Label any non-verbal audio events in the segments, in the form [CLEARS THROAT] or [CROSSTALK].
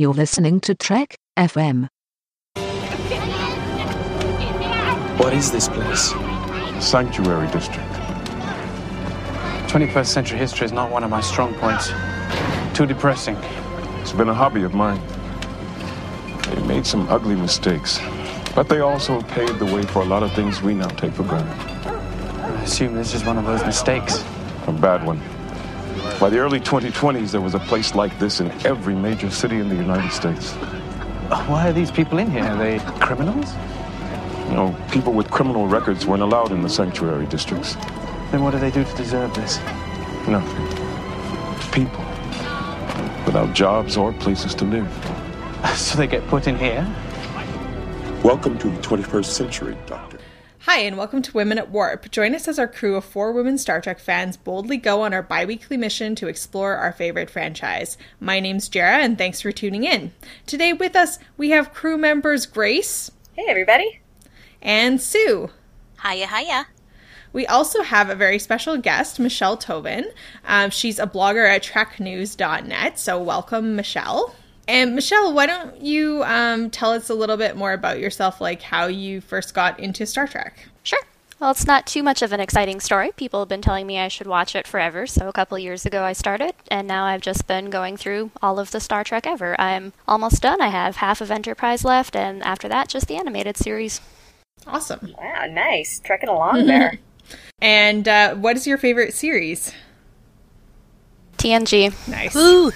You're listening to Trek FM. What is this place? Sanctuary District. 21st century history is not one of my strong points. Too depressing. It's been a hobby of mine. They made some ugly mistakes, but they also paved the way for a lot of things we now take for granted. I assume this is one of those mistakes. A bad one. By the early 2020s, there was a place like this in every major city in the United States. Why are these people in here? Are they criminals? You know, people with criminal records weren't allowed in the sanctuary districts. Then what do they do to deserve this? Nothing. People. Without jobs or places to live. [LAUGHS] So they get put in here? Welcome to the 21st century, Doctor. Hi, and welcome to Women at Warp. Join us as our crew of four women Star Trek fans boldly go on our bi weekly mission to explore our favorite franchise. My name's Jarrah, and thanks for tuning in. Today with us, we have crew members Grace. Hey, everybody. And Sue. Hiya, hiya. We also have a very special guest, Michelle Toven. Um, she's a blogger at treknews.net, so welcome, Michelle. And Michelle, why don't you um, tell us a little bit more about yourself, like how you first got into Star Trek? Sure. Well, it's not too much of an exciting story. People have been telling me I should watch it forever, so a couple years ago I started, and now I've just been going through all of the Star Trek ever. I'm almost done. I have half of Enterprise left, and after that, just the animated series. Awesome. Wow, nice. Trekking along there. [LAUGHS] And uh, what is your favorite series? TNG. Nice. Woo!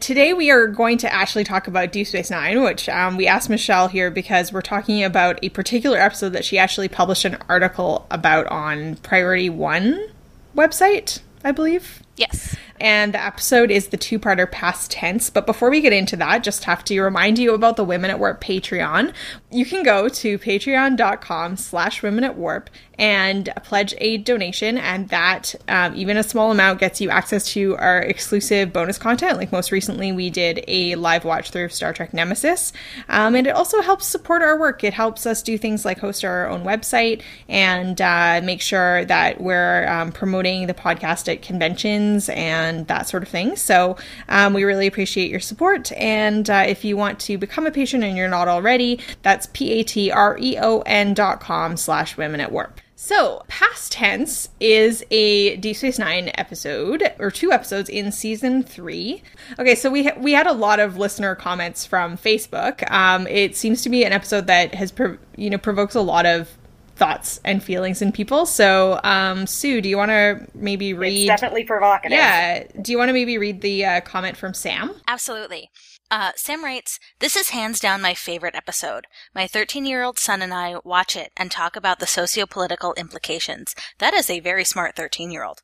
Today we are going to actually talk about Deep Space Nine, which um, we asked Michelle here because we're talking about a particular episode that she actually published an article about on Priority One website, I believe. Yes. And the episode is the two parter past tense. But before we get into that, just have to remind you about the Women at Warp Patreon. You can go to patreon.com slash women at warp and pledge a donation and that um, even a small amount gets you access to our exclusive bonus content like most recently we did a live watch through of star trek nemesis um, and it also helps support our work it helps us do things like host our own website and uh, make sure that we're um, promoting the podcast at conventions and that sort of thing so um, we really appreciate your support and uh, if you want to become a patron and you're not already that's p-a-t-r-e-o-n dot com slash women at warp so, Past Tense is a Deep Space Nine episode, or two episodes in season three. Okay, so we ha- we had a lot of listener comments from Facebook. Um, it seems to be an episode that has, you know, provokes a lot of thoughts and feelings in people. So, um, Sue, do you want to maybe read? It's definitely provocative. Yeah. Do you want to maybe read the uh, comment from Sam? Absolutely. Uh, Sam writes, This is hands down my favorite episode. My 13 year old son and I watch it and talk about the socio-political implications. That is a very smart 13 year old.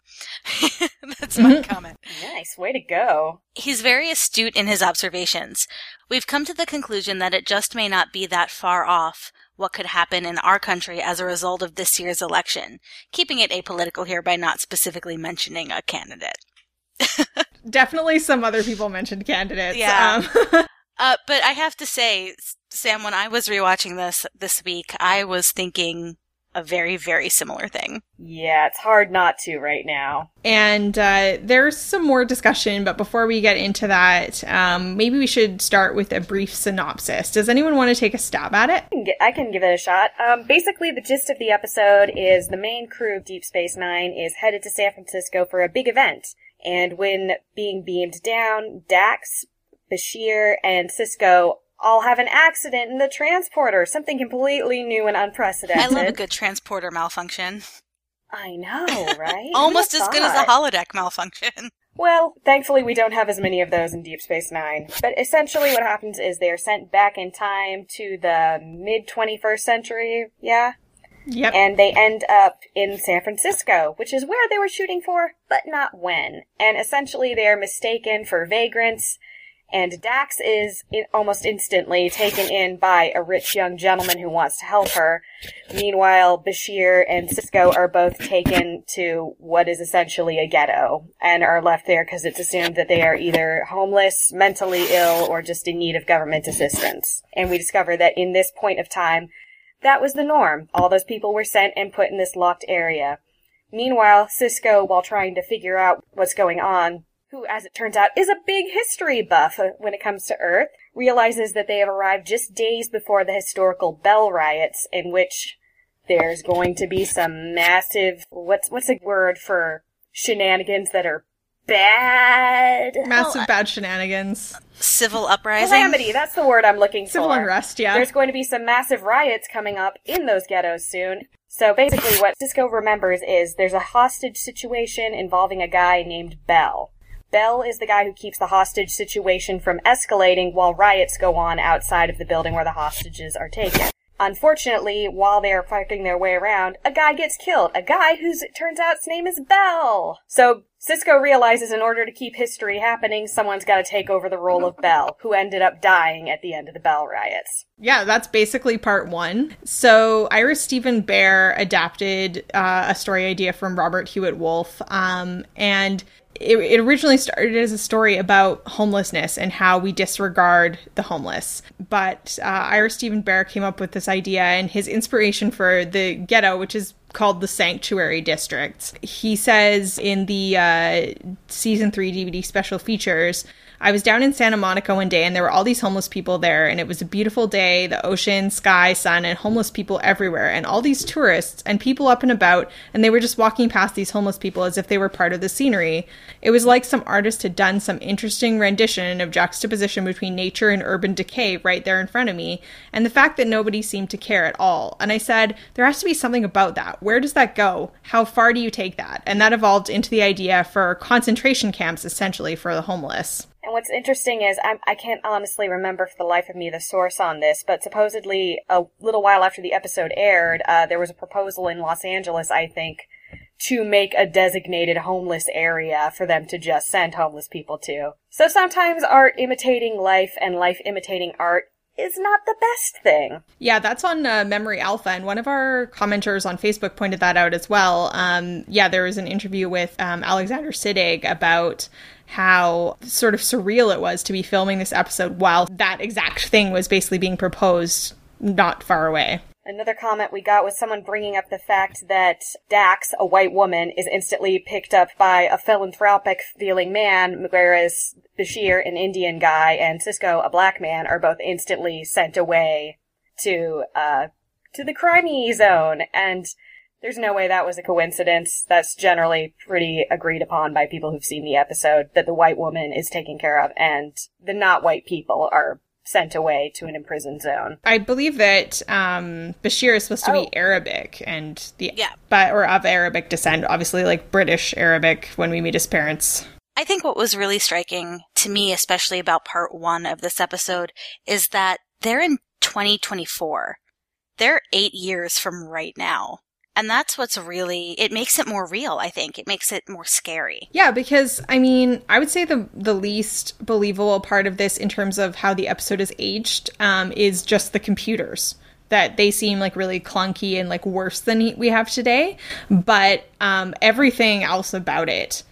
[LAUGHS] That's my comment. Nice. Way to go. He's very astute in his observations. We've come to the conclusion that it just may not be that far off what could happen in our country as a result of this year's election, keeping it apolitical here by not specifically mentioning a candidate. [LAUGHS] Definitely some other people mentioned candidates. Yeah. Um, [LAUGHS] Uh, but I have to say, Sam, when I was rewatching this this week, I was thinking a very, very similar thing. Yeah, it's hard not to right now. And uh, there's some more discussion, but before we get into that, um, maybe we should start with a brief synopsis. Does anyone want to take a stab at it? I can, get, I can give it a shot. Um, basically, the gist of the episode is the main crew of Deep Space Nine is headed to San Francisco for a big event. And when being beamed down, Dax, Bashir, and Sisko all have an accident in the transporter, something completely new and unprecedented. I love a good transporter malfunction. I know, [LAUGHS] right? Almost as have good as a holodeck malfunction. [LAUGHS] Well, thankfully we don't have as many of those in Deep Space Nine. But essentially what happens is they are sent back in time to the mid 21st century, yeah? Yep. And they end up in San Francisco, which is where they were shooting for, but not when. And essentially they are mistaken for vagrants, and Dax is in, almost instantly taken in by a rich young gentleman who wants to help her. Meanwhile, Bashir and Sisko are both taken to what is essentially a ghetto and are left there because it's assumed that they are either homeless, mentally ill, or just in need of government assistance. And we discover that in this point of time, that was the norm. All those people were sent and put in this locked area. Meanwhile, Sisko, while trying to figure out what's going on, who, as it turns out, is a big history buff when it comes to Earth, realizes that they have arrived just days before the historical Bell riots, in which there's going to be some massive what's what's a word for shenanigans that are bad Massive bad shenanigans. Civil uprising. calamity. That's the word I'm looking Civil for. Civil unrest, yeah. There's going to be some massive riots coming up in those ghettos soon. So basically, what Sisko remembers is there's a hostage situation involving a guy named Bell. Bell is the guy who keeps the hostage situation from escalating while riots go on outside of the building where the hostages are taken. Unfortunately, while they are fighting their way around, a guy gets killed. A guy whose it turns out his name is Bell. So Sisko realizes in order to keep history happening, someone's got to take over the role of Bell, who ended up dying at the end of the Bell riots. Yeah, that's basically part one. So Ira Steven Behr adapted uh, a story idea from Robert Hewitt Wolfe, um, and it, it originally started as a story about homelessness and how we disregard the homeless. But uh, Ira Steven Behr came up with this idea, and his inspiration for the ghetto, which is called the Sanctuary Districts. He says in the uh, season three DVD special features. I was down in Santa Monica one day and there were all these homeless people there and it was a beautiful day, the ocean, sky, sun, and homeless people everywhere and all these tourists and people up and about and they were just walking past these homeless people as if they were part of the scenery. It was like some artist had done some interesting rendition of juxtaposition between nature and urban decay right there in front of me and the fact that nobody seemed to care at all. And I said, there has to be something about that. Where does that go? How far do you take that? And that evolved into the idea for concentration camps essentially for the homeless. And what's interesting is I'm, I can't honestly remember for the life of me the source on this, but supposedly a little while after the episode aired, uh, there was a proposal in Los Angeles, I think, to make a designated homeless area for them to just send homeless people to. So sometimes art imitating life and life imitating art is not the best thing. Yeah, that's on uh, Memory Alpha, and one of our commenters on Facebook pointed that out as well. Um, yeah, there was an interview with um, Alexander Siddig about how sort of surreal it was to be filming this episode while that exact thing was basically being proposed not far away. Another comment we got was someone bringing up the fact that Dax, a white woman, is instantly picked up by a philanthropic feeling man, whereas Bashir, an Indian guy, and Sisko, a black man, are both instantly sent away to, uh, to the crimey zone. And there's no way that was a coincidence. That's generally pretty agreed upon by people who've seen the episode that the white woman is taken care of and the not white people are sent away to an imprisoned zone. I believe that um, Bashir is supposed to Oh. be Arabic and the Yeah. but or of Arabic descent, obviously like British Arabic when we meet his parents. I think what was really striking to me, especially about part one of this episode, is that they're in 2024. They're eight years from right now. And that's what's really, it makes it more real, I think. It makes it more scary. Yeah, because I mean, I would say the the least believable part of this in terms of how the episode is aged um, is just the computers. That they seem like really clunky and like worse than we have today, but um, everything else about it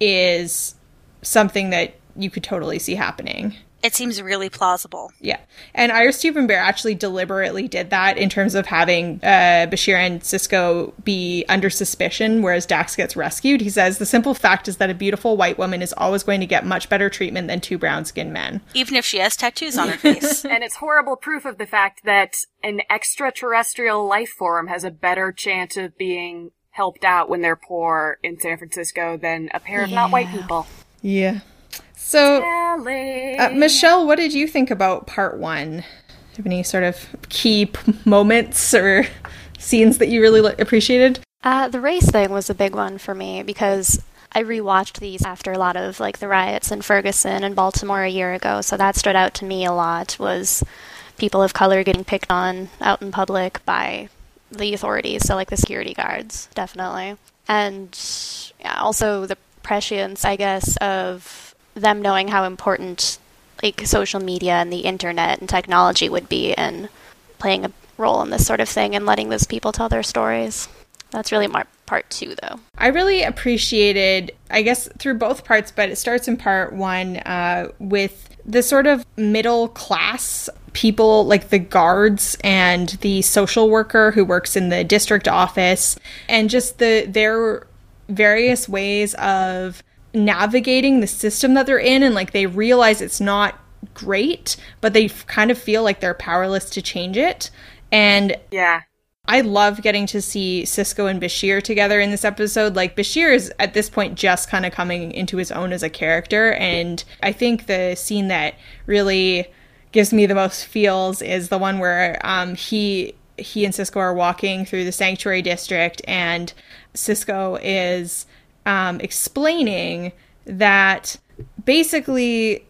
is something that you could totally see happening. It seems really plausible. Yeah. And Ira Steven Behr actually deliberately did that in terms of having uh, Bashir and Sisko be under suspicion, whereas Dax gets rescued. He says the simple fact is that a beautiful white woman is always going to get much better treatment than two brown skinned men. Even if she has tattoos on her face. [LAUGHS] And it's horrible proof of the fact that an extraterrestrial life form has a better chance of being helped out when they're poor in San Francisco than a pair of not white people. Yeah. So, uh, Michelle, what did you think about part one? Have any sort of key p- moments or scenes that you really li- appreciated? Uh, the race thing was a big one for me because I rewatched these after a lot of like the riots in Ferguson and Baltimore a year ago, so that stood out to me a lot was people of color getting picked on out in public by the authorities, so like the security guards, definitely. And yeah, also the prescience, I guess, of them knowing how important like social media and the internet and technology would be in playing a role in this sort of thing and letting those people tell their stories. That's really mar- part two, though. I really appreciated, I guess, through both parts, but it starts in part one uh, with the sort of middle class people, like the guards and the social worker who works in the district office, and just the their various ways of navigating the system that they're in, and like they realize it's not great, but they f- kind of feel like they're powerless to change it. And Yeah. I love getting to see Sisko and Bashir together in this episode. Like Bashir is at this point just kind of coming into his own as a character, and I think the scene that really gives me the most feels is the one where um, he he and Sisko are walking through the sanctuary district, and Sisko is um, explaining that basically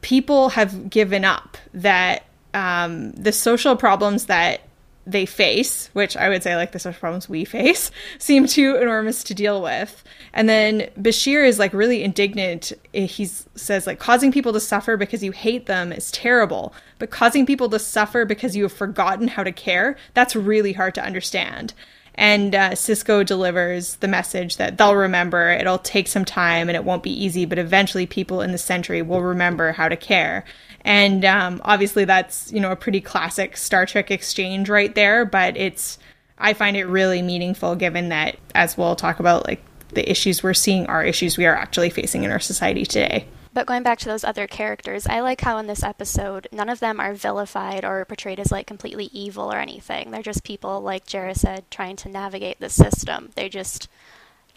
people have given up that um, the social problems that they face, which I would say like the social problems we face, [LAUGHS] seem too enormous to deal with. And then Bashir is like really indignant. He says like causing people to suffer because you hate them is terrible, but causing people to suffer because you have forgotten how to care, that's really hard to understand. And uh, Sisko delivers the message that they'll remember. It'll take some time and it won't be easy, but eventually people in the century will remember how to care. And um, obviously, that's you know a pretty classic Star Trek exchange right there. But it's I find it really meaningful, given that as we'll talk about, like the issues we're seeing are issues we are actually facing in our society today. But going back to those other characters, I like how in this episode, none of them are vilified or portrayed as like completely evil or anything. They're just people, like Jarrah said, trying to navigate the system. They just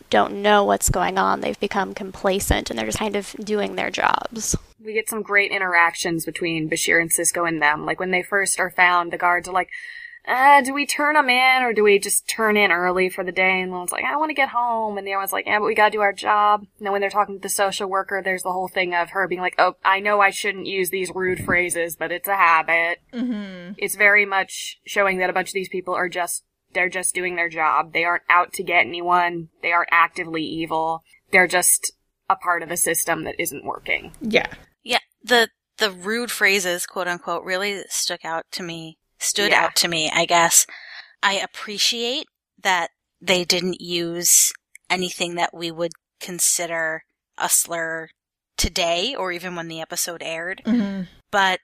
don't know what's going on. They've become complacent and they're just kind of doing their jobs. We get some great interactions between Bashir and Sisko and them. Like when they first are found, the guards are like, uh, do we turn them in or do we just turn in early for the day? And one's like, I want to get home. And the other one's like, yeah, but we gotta do our job. And then when they're talking to the social worker, there's the whole thing of her being like, oh, I know I shouldn't use these rude phrases, but it's a habit. Mm-hmm. It's very much showing that a bunch of these people are just, they're just doing their job. They aren't out to get anyone. They aren't actively evil. They're just a part of a system that isn't working. Yeah. Yeah, the the rude phrases, quote unquote, really stuck out to me. Stood Yeah. out to me, I guess. I appreciate that they didn't use anything that we would consider a slur today or even when the episode aired, Mm-hmm. but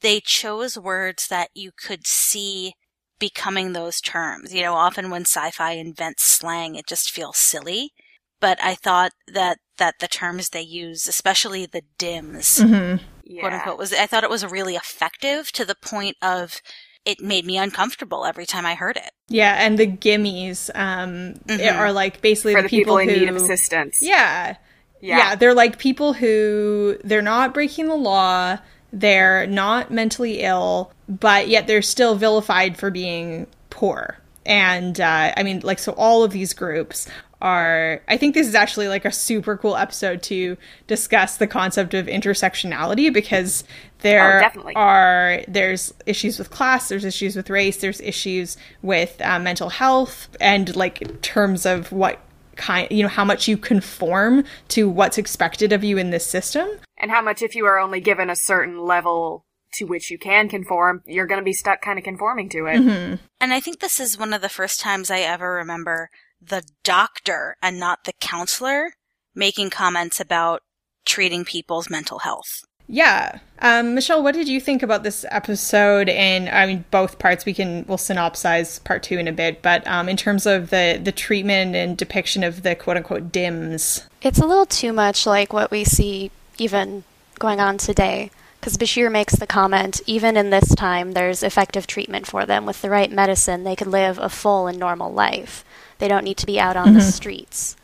they chose words that you could see becoming those terms. You know, often when sci-fi invents slang, it just feels silly. But I thought that that the terms they use, especially the dims, Mm-hmm. Yeah. quote unquote, was I thought it was really effective to the point of it made me uncomfortable every time I heard it. Yeah, and the gimmies um, Mhm. are like basically For the people, in who need of assistance. Yeah. Yeah. yeah. they're like people who they're not breaking the law, they're not mentally ill, but yet they're still vilified for being poor. And uh, I mean, like, so all of these groups are. I think this is actually like a super cool episode to discuss the concept of intersectionality because there Oh, definitely. are there's issues with class, there's issues with race, there's issues with uh, mental health, and like in terms of what kind you know how much you conform to what's expected of you in this system And how much if you are only given a certain level to which you can conform, you're gonna be stuck kind of conforming to it. Mm-hmm. And I think this is one of the first times I ever remember the doctor and not the counselor making comments about treating people's mental health. Yeah um michelle what did you think about this episode and i mean both parts we can we'll synopsize part two in a bit but um in terms of the the treatment and depiction of the quote unquote dims It's a little too much like what we see even going on today. Because Bashir makes the comment, even in this time, there's effective treatment for them. With the right medicine, they could live a full and normal life. They don't need to be out on the streets.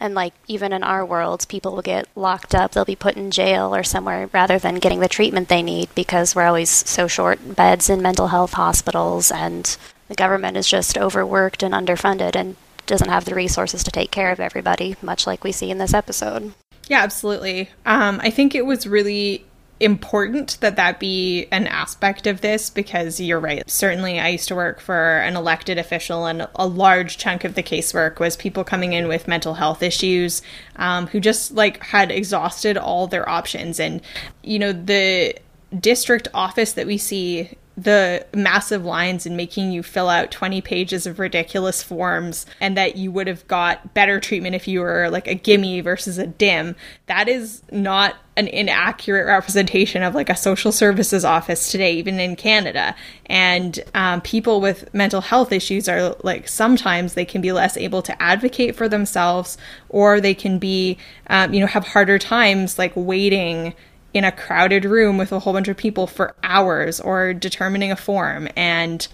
And, like, even in our world, people will get locked up, they'll be put in jail or somewhere rather than getting the treatment they need because we're always so short beds in mental health hospitals and the government is just overworked and underfunded and doesn't have the resources to take care of everybody, much like we see in this episode. Yeah, absolutely. Um, I think it was really important that that be an aspect of this because you're right. Certainly, I used to work for an elected official, and a large chunk of the casework was people coming in with mental health issues um, who just like had exhausted all their options. And, you know, the district office that we see the massive lines and making you fill out 20 pages of ridiculous forms and that you would have got better treatment if you were like a gimme versus a dim that is not an inaccurate representation of like a social services office today even in canada. And um, people with mental health issues are like sometimes they can be less able to advocate for themselves or they can be um, you know have harder times like waiting in a crowded room with a whole bunch of people for hours or determining a form. And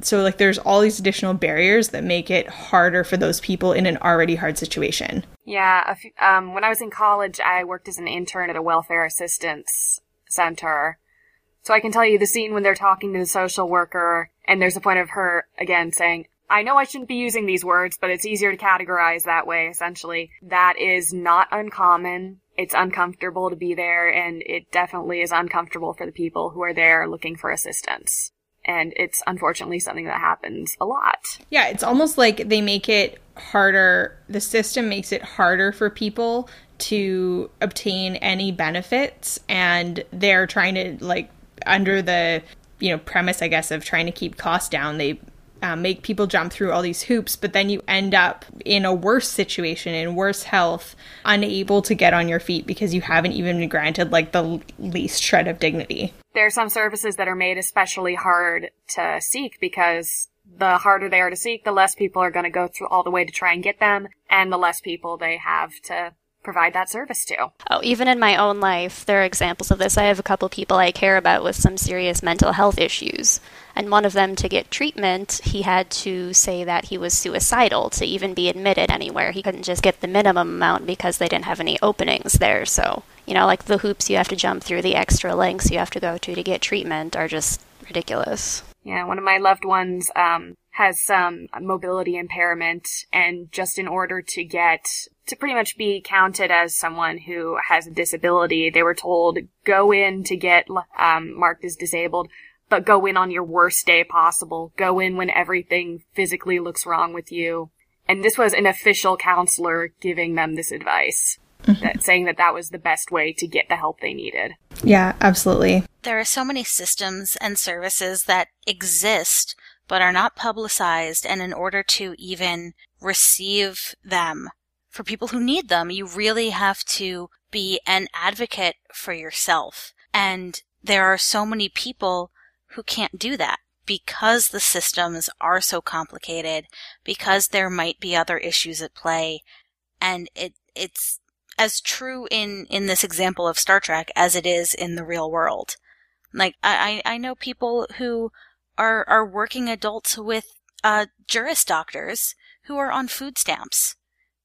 so, like, there's all these additional barriers that make it harder for those people in an already hard situation. Yeah, few, um, when I was in college, I worked as an intern at a welfare assistance center. So I can tell you the scene when they're talking to the social worker, and there's a point of her, again, saying, I know I shouldn't be using these words, but it's easier to categorize that way, essentially. That is not uncommon. It's uncomfortable to be there, and it definitely is uncomfortable for the people who are there looking for assistance. And it's unfortunately something that happens a lot. Yeah, it's almost like they make it harder, the system makes it harder for people to obtain any benefits, and they're trying to, like, under the you know premise i guess of trying to keep costs down they uh, make people jump through all these hoops but then you end up in a worse situation in worse health unable to get on your feet because you haven't even been granted like the least shred of dignity. There are some services that are made especially hard to seek because the harder they are to seek the less people are going to go through all the way to try and get them and the less people they have to provide that service to. Oh, even in my own life, there are examples of this. I have a couple people I care about with some serious mental health issues. And one of them, to get treatment, he had to say that he was suicidal to even be admitted anywhere. He couldn't just get the minimum amount because they didn't have any openings there. So, you know, like the hoops you have to jump through, the extra lengths you have to go to to get treatment are just ridiculous. Yeah, one of my loved ones um, has some mobility impairment, and just in order to get to pretty much be counted as someone who has a disability, they were told go in to get um, marked as disabled, but go in on your worst day possible. Go in when everything physically looks wrong with you. And this was an official counselor giving them this advice. Mm-hmm. That, saying that that was the best way to get the help they needed. Yeah, absolutely. There are so many systems and services that exist but are not publicized and in order to even receive them for people who need them, you really have to be an advocate for yourself. And there are so many people who can't do that because the systems are so complicated, because there might be other issues at play. And it, it's as true in, in this example of Star Trek as it is in the real world. Like, I, I know people who are, are working adults with, uh, juris doctors who are on food stamps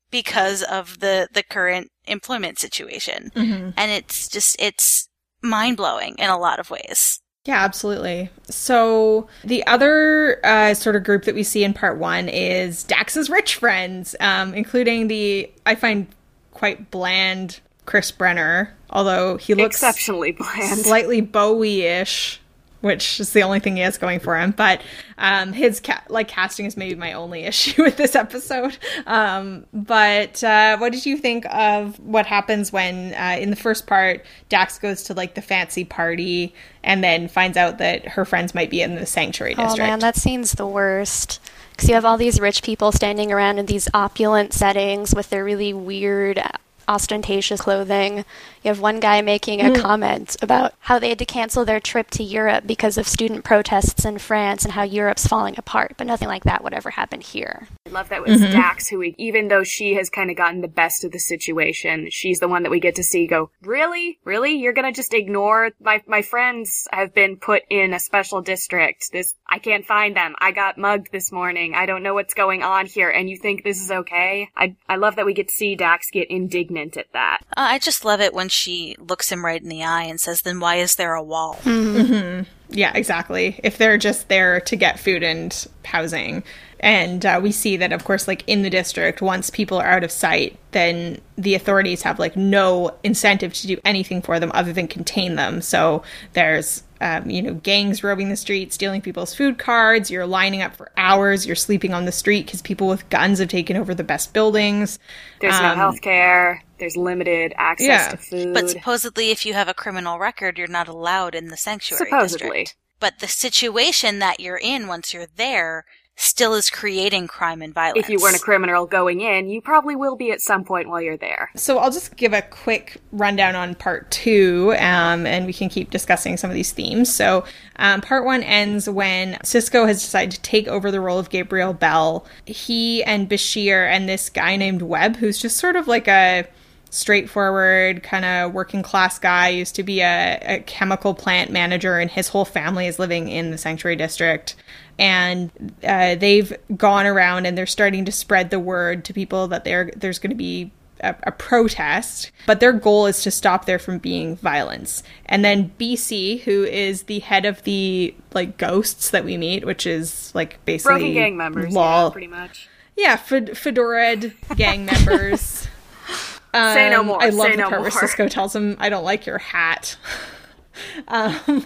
because of the the current employment situation. Mm-hmm. And it's just it's mind-blowing in a lot of ways. Yeah, absolutely. So the other uh, sort of group that we see in part one is Dax's rich friends, um, including the I find quite bland Chris Brynner, although he looks exceptionally bland, slightly Bowie-ish which is the only thing he has going for him. But um, his ca- like casting is maybe my only [LAUGHS] issue with this episode. Um, but uh, what did you think of what happens when uh, in the first part Dax goes to like the fancy party and then finds out that her friends might be in the sanctuary district? Oh man, that scene's the worst. Because you have all these rich people standing around in these opulent settings with their really weird ostentatious clothing. You have one guy making a mm. comment about how they had to cancel their trip to Europe because of student protests in France and how Europe's falling apart, but nothing like that would ever happen here. I love that with mm-hmm. Dax, who we, even though she has kind of gotten the best of the situation, she's the one that we get to see go, really? Really? You're gonna just ignore my, my friends have been put in a special district. This, I can't find them. I got mugged this morning. I don't know what's going on here. And you think this is okay? I, I love that we get to see Dax get indignant at that. Uh, I just love it when she looks him right in the eye and says, then why is there a wall? Mm-hmm. Mm-hmm. Yeah, exactly. If they're just there to get food and housing. And uh, we see that, of course, like in the district, once people are out of sight, then the authorities have like no incentive to do anything for them other than contain them. So there's um, you know, gangs roaming the streets, stealing people's food cards. You're lining up for hours. You're sleeping on the street because people with guns have taken over the best buildings. There's um, no health care. There's limited access yeah. to food. But supposedly, if you have a criminal record, you're not allowed in the sanctuary supposedly. district. But the situation that you're in once you're there still is creating crime and violence. If you weren't a criminal going in, you probably will be at some point while you're there. So I'll just give a quick rundown on part two, um, and we can keep discussing some of these themes. So um, part one ends when Sisko has decided to take over the role of Gabriel Bell. He and Bashir and this guy named Webb, who's just sort of like a straightforward, kind of working class guy. Used to be a, a chemical plant manager, and his whole family is living in the sanctuary district. And uh, they've gone around and they're starting to spread the word to people that there there's going to be a, a, protest, but their goal is to stop there from being violence. And then BC, who is the head of the like ghosts that we meet, which is like basically broken gang members, law, yeah, pretty much. Yeah, fed- fedora gang members. [LAUGHS] Um, Say no more. I love Say the no part where. Sisko tells him, "I don't like your hat." [LAUGHS] um,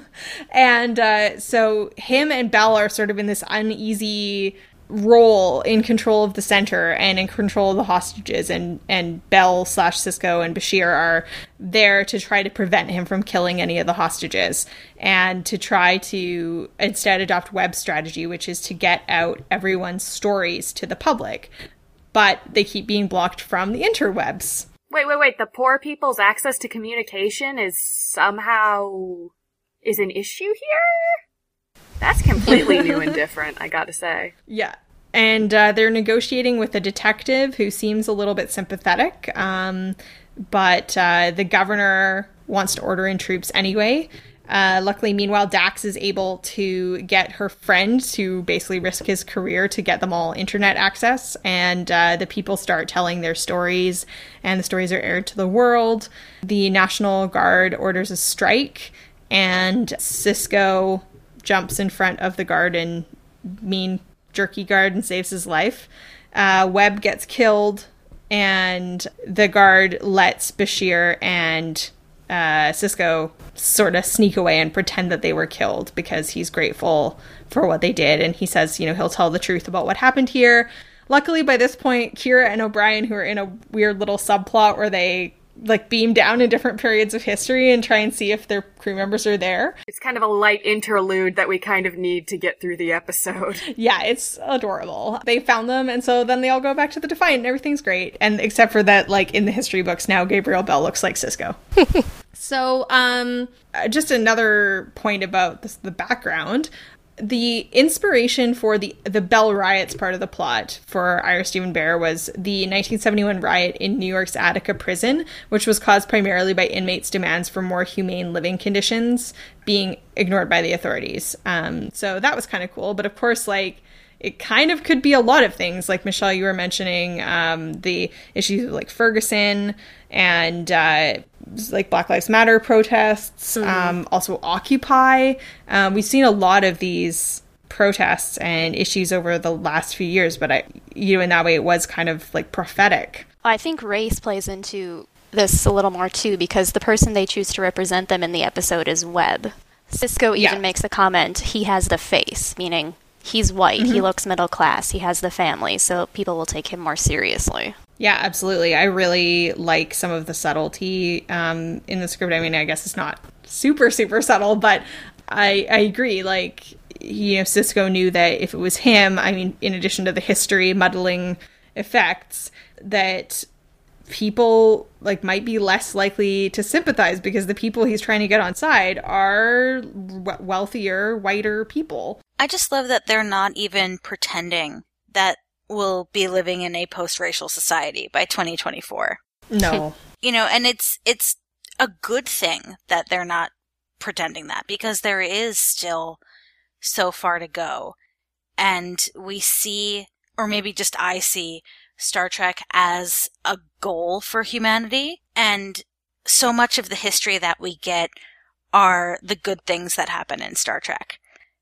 and uh, so him and Bell are sort of in this uneasy role in control of the center and in control of the hostages and and Bell slash Sisko and Bashir are there to try to prevent him from killing any of the hostages and to try to instead adopt Webb strategy which is to get out everyone's stories to the public but they keep being blocked from the interwebs Wait, wait, wait. The poor people's access to communication is somehow is an issue here? That's completely new and [LAUGHS] different, I gotta say. Yeah. And uh, they're negotiating with a detective who seems a little bit sympathetic. Um, but uh, the governor wants to order in troops anyway. Uh, luckily, meanwhile, Dax is able to get her friend to basically risk his career to get them all internet access. And uh, the people start telling their stories, and the stories are aired to the world. The National Guard orders a strike, and Sisko jumps in front of the guard and mean jerky guard and saves his life. Uh, Webb gets killed, and the guard lets Bashir and uh, Sisko sort of sneak away and pretend that they were killed because he's grateful for what they did. And he says, you know, he'll tell the truth about what happened here. Luckily, by this point, Kira and O'Brien, who are in a weird little subplot where they like beam down in different periods of history and try and see if their crew members are there. It's kind of a light interlude that we kind of need to get through the episode. [LAUGHS] Yeah, it's adorable. They found them, and so then they all go back to the Defiant, and everything's great. And except for that, like in the history books now, Gabriel Bell looks like Sisko. [LAUGHS] so, um, uh, just another point about this, the background. The inspiration for the the Bell riots part of the plot for Ira Steven Behr was the 1971 riot in New York's Attica prison, which was caused primarily by inmates' demands for more humane living conditions being ignored by the authorities. Um, so that was kind of cool. But of course, like it kind of could be a lot of things. Like Michelle, you were mentioning um, the issues of like Ferguson and uh, like Black Lives Matter protests, um, also Occupy. Um, we've seen a lot of these protests and issues over the last few years, but I, you know, in that way, it was kind of like prophetic. I think race plays into this a little more too because the person they choose to represent them in the episode is Webb. Sisko even Yeah. makes the comment, he has the face, meaning he's white, he looks middle class, he has the family, so people will take him more seriously. Yeah, absolutely. I really like some of the subtlety um, in the script. I mean, I guess it's not super, super subtle, but I, I agree. Like, you know, Sisko knew that if it was him, I mean, in addition to the history muddling effects, that people like might be less likely to sympathize because the people he's trying to get on side are wealthier, whiter people. I just love that they're not even pretending that we'll be living in a post-racial society by 2024. No. [LAUGHS] You know, and it's it's a good thing that they're not pretending that because there is still so far to go. And we see or maybe just I see Star Trek as a goal for humanity and so much of the history that we get are the good things that happen in Star Trek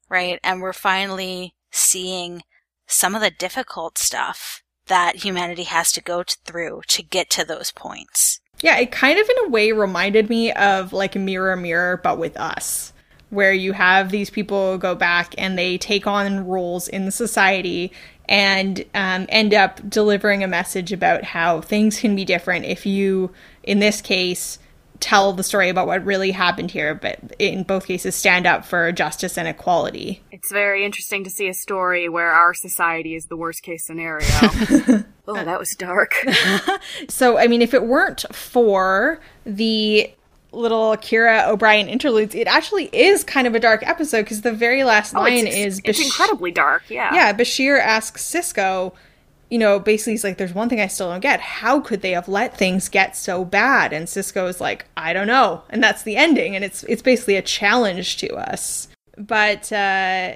right? And we're finally seeing some of the difficult stuff that humanity has to go through to get to those points. Yeah, it kind of in a way reminded me of like Mirror Mirror, but with us, where you have these people go back and they take on roles in society and um, end up delivering a message about how things can be different if you, in this case, tell the story about what really happened here, but in both cases, stand up for justice and equality. It's very interesting to see a story where our society is the worst case scenario. [LAUGHS] oh, that was dark. [LAUGHS] So, I mean, if it weren't for the little Kira O'Brien interludes, it actually is kind of a dark episode because the very last Oh, line it's, is it's Bash- incredibly dark, yeah. Yeah, Bashir asks Sisko, you know, basically he's like, there's one thing I still don't get. How could they have let things get so bad? And Sisko is like, I don't know. And that's the ending. And it's it's basically a challenge to us. But uh,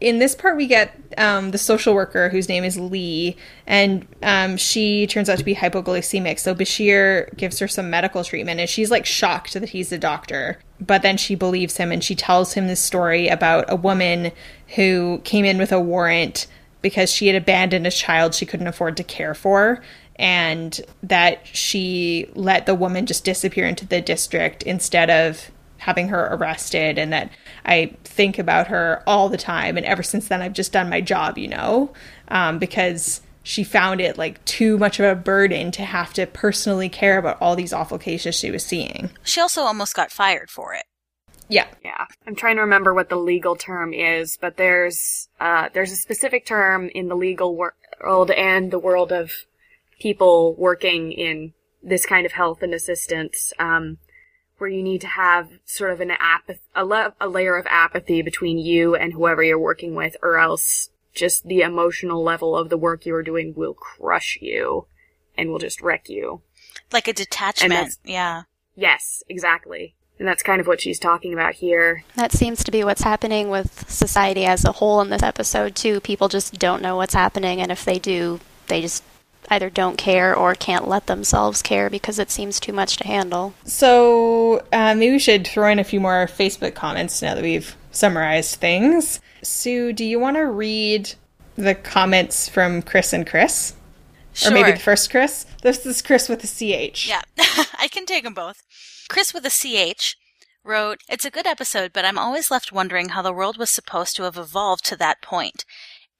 in this part, we get um, the social worker whose name is Lee, and um, she turns out to be hypoglycemic. So Bashir gives her some medical treatment, and she's like shocked that he's a doctor. But then she believes him, and she tells him this story about a woman who came in with a warrant because she had abandoned a child she couldn't afford to care for and that she let the woman just disappear into the district instead of having her arrested and that I think about her all the time and ever since then I've just done my job, you know, um, because she found it like too much of a burden to have to personally care about all these awful cases she was seeing. She also almost got fired for it. Yeah. Yeah. I'm trying to remember what the legal term is, but there's uh, there's a specific term in the legal world and the world of people working in this kind of health and assistance, um, where you need to have sort of an apath- a, le- a layer of apathy between you and whoever you're working with, or else just the emotional level of the work you're doing will crush you and will just wreck you. Like a detachment. Yeah. Yes, exactly. And that's kind of what she's talking about here. That seems to be what's happening with society as a whole in this episode, too. People just don't know what's happening, and if they do, they just either don't care or can't let themselves care because it seems too much to handle. So uh, maybe we should throw in a few more Facebook comments now that we've summarized things. Sue, do you want to read the comments from Chris and Chris? Sure. Or maybe the first Chris? This is Chris with a CH. Yeah, [LAUGHS] I can take them both. Chris with a CH wrote, It's a good episode, but I'm always left wondering how the world was supposed to have evolved to that point.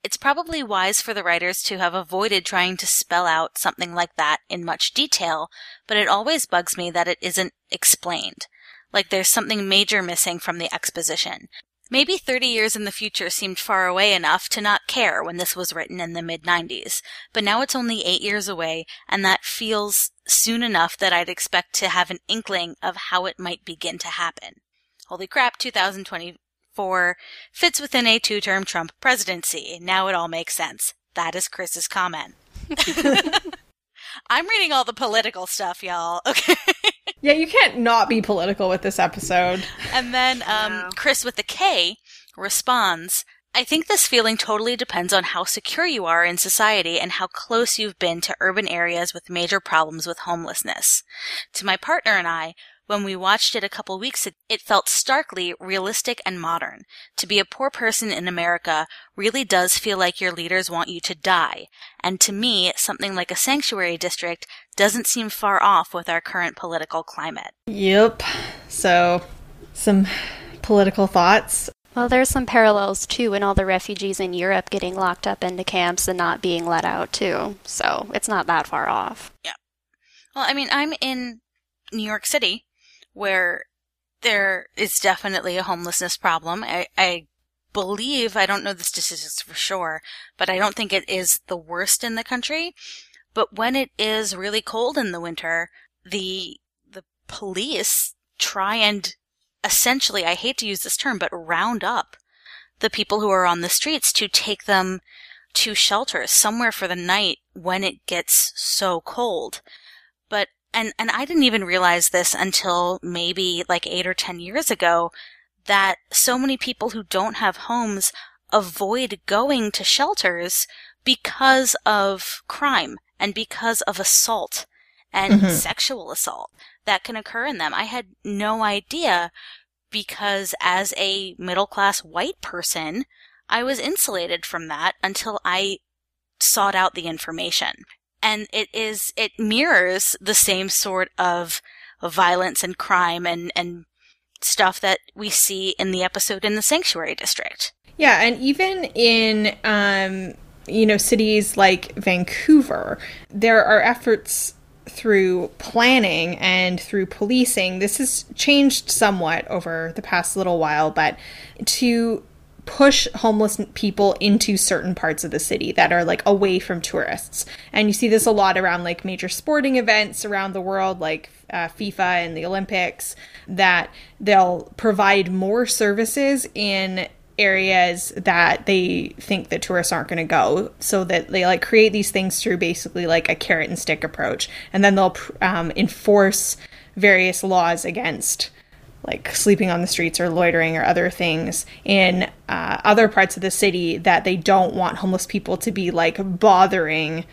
It's probably wise for the writers to have avoided trying to spell out something like that in much detail, but it always bugs me that it isn't explained. Like there's something major missing from the exposition. Maybe 30 years in the future seemed far away enough to not care when this was written in the mid 90s, but now it's only 8 years away, and that feels soon enough that I'd expect to have an inkling of how it might begin to happen. Holy crap, 2024 fits within a two term Trump presidency. Now it all makes sense. That is Chris's comment. [LAUGHS] [LAUGHS] I'm reading all the political stuff, y'all. Okay. Yeah, you can't not be political with this episode. And then um, No. Chris with the K responds, I think this feeling totally depends on how secure you are in society and how close you've been to urban areas with major problems with homelessness. To my partner and I, when we watched it a couple weeks ago, it felt starkly realistic and modern. To be a poor person in America really does feel like your leaders want you to die. And to me, something like a sanctuary district doesn't seem far off with our current political climate. Yep. So, some political thoughts. Well, there's some parallels too in all the refugees in Europe getting locked up into camps and not being let out too. So it's not that far off. Yeah. Well, I mean, I'm in New York City, where there is definitely a homelessness problem. I, I believe, I don't know the statistics for sure, but I don't think it is the worst in the country. But when it is really cold in the winter, the, the police try and essentially, I hate to use this term, but round up the people who are on the streets to take them to shelters somewhere for the night when it gets so cold. But and and I didn't even realize this until maybe like 8 or 10 years ago that so many people who don't have homes avoid going to shelters because of crime and because of assault and Mhm. sexual assault that can occur in them. I had no idea because as a middle class white person, I was insulated from that until I sought out the information. And it is, it mirrors the same sort of violence and crime and, and stuff that we see in the episode in the Sanctuary District. Yeah, and even in um, you know cities like Vancouver, there are efforts through planning and through policing. This has changed somewhat over the past little while, but to push homeless people into certain parts of the city that are like away from tourists. And you see this a lot around like major sporting events around the world, like uh, FIFA and the Olympics, that they'll provide more services in areas that they think that tourists aren't going to go so that they like create these things through basically like a carrot and stick approach and then they'll um, enforce various laws against like sleeping on the streets or loitering or other things in uh, other parts of the city that they don't want homeless people to be like bothering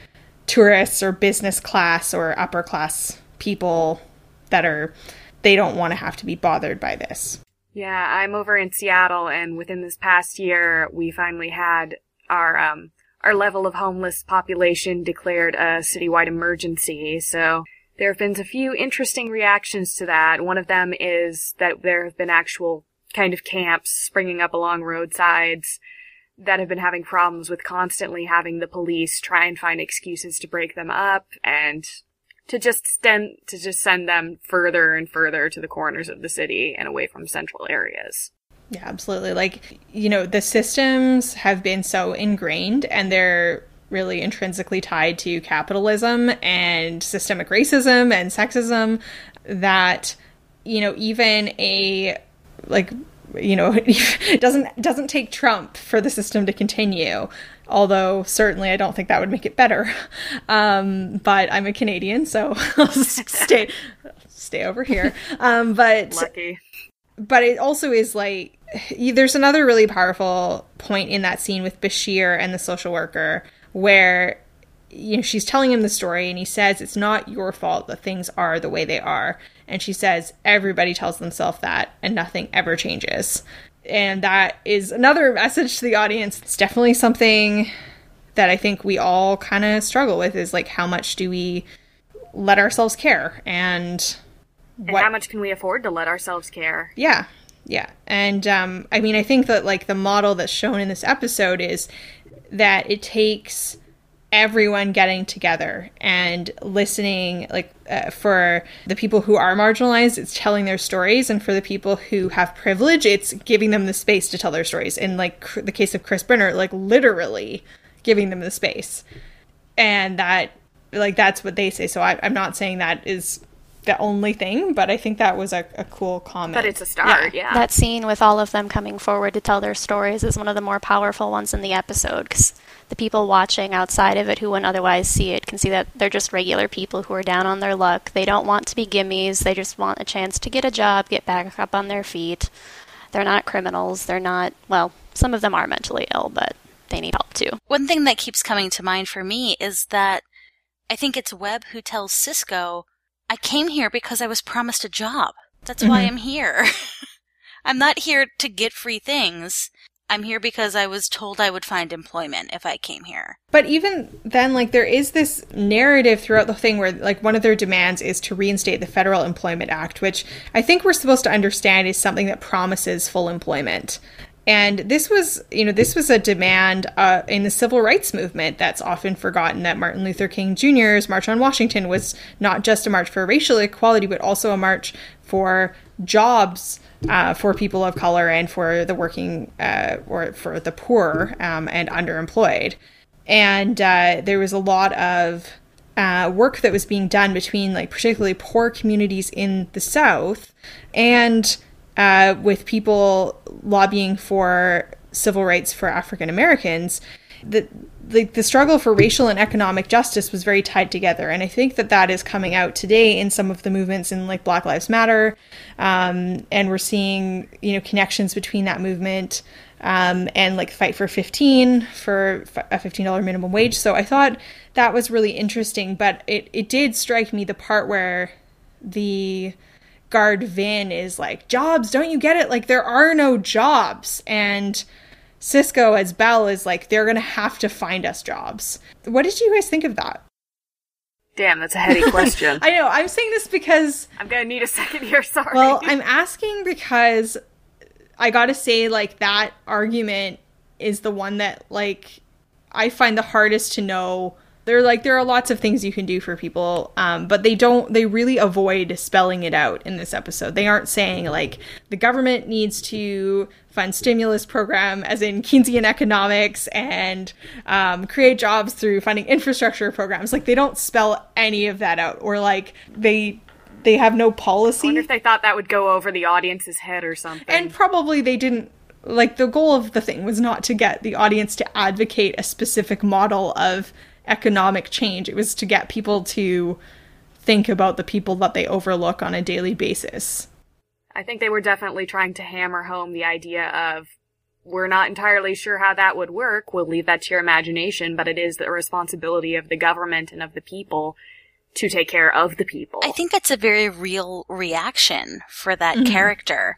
tourists or business class or upper class people that are they don't want to have to be bothered by this. Yeah, I'm over in Seattle, and within this past year, we finally had our um, our level of homeless population declared a citywide emergency. So there have been a few interesting reactions to that. One of them is that there have been actual kind of camps springing up along roadsides that have been having problems with constantly having the police try and find excuses to break them up and to just send to just send them further and further to the corners of the city and away from central areas. Yeah, absolutely. Like, you know, the systems have been so ingrained and they're really intrinsically tied to capitalism and systemic racism and sexism that you know even a like you know [LAUGHS] doesn't doesn't take Trump for the system to continue. Although certainly I don't think that would make it better. [LAUGHS] Um, but I'm a Canadian, so [LAUGHS] I'll stay stay over here. Um, but lucky. But it also is like there's another really powerful point in that scene with Bashir and the social worker where you know she's telling him the story and he says it's not your fault that things are the way they are. And she says everybody tells themselves that and nothing ever changes. And that is another message to the audience. It's definitely something that i think we all kind of struggle with is like how much do we let ourselves care and and what, how much can we afford to let ourselves care? Yeah yeah. And um, i mean i think that like the model that's shown in this episode is that it takes everyone getting together and listening like uh, for the people who are marginalized it's telling their stories and for the people who have privilege it's giving them the space to tell their stories. In like cr- the case of Chris Brynner like literally giving them the space. And that like that's what they say. So I, am not saying that is the only thing, but I think that was a, a cool comment. But it's a star, yeah. yeah. That scene with all of them coming forward to tell their stories is one of the more powerful ones in the episode because the people watching outside of it who wouldn't otherwise see it can see that they're just regular people who are down on their luck. They don't want to be gimmes, they just want a chance to get a job, get back up on their feet. They're not criminals. They're not, well, some of them are mentally ill, but they need help too. One thing that keeps coming to mind for me is that I think it's Webb who tells Sisko I came here because I was promised a job. That's mm-hmm. why I'm here. [LAUGHS] I'm not here to get free things. I'm here because I was told I would find employment if I came here. But even then, like, there is this narrative throughout the thing where, like, one of their demands is to reinstate the Federal Employment Act, which I think we're supposed to understand is something that promises full employment. And this was, you know, this was a demand uh, in the civil rights movement that's often forgotten that Martin Luther King Jr.'s March on Washington was not just a march for racial equality, but also a march for jobs uh, for people of color and for the working uh, or for the poor um, and underemployed. And uh, there was a lot of uh, work that was being done between, like, particularly poor communities in the South and uh, with people lobbying for civil rights for African Americans, the, the, the struggle for racial and economic justice was very tied together, and I think that that is coming out today in some of the movements in like Black Lives Matter, um, and we're seeing you know connections between that movement um, and like fight for 15 for a $15 minimum wage. So I thought that was really interesting, but it, it did strike me the part where the guard Vin is like, jobs, don't you get it? Like, there are no jobs. And Sisko, as Bell, is like, they're going to have to find us jobs. What did you guys think of that? Damn, that's a heady question. [LAUGHS] I know. I'm saying this because. I'm going to need a second here. Sorry. Well, I'm asking because I got to say, like, that argument is the one that, like, I find the hardest to know they're like there are lots of things you can do for people um, but they don't they really avoid spelling it out in this episode. They aren't saying like the government needs to fund stimulus program as in keynesian economics and um, create jobs through funding infrastructure programs. Like they don't spell any of that out or like they they have no policy. I wonder if they thought that would go over the audience's head or something. And probably they didn't like the goal of the thing was not to get the audience to advocate a specific model of economic change. It was to get people to think about the people that they overlook on a daily basis. I think they were definitely trying to hammer home the idea of we're not entirely sure how that would work. We'll leave that to your imagination, but it is the responsibility of the government and of the people to take care of the people. I think that's a very real reaction for that mm-hmm. character.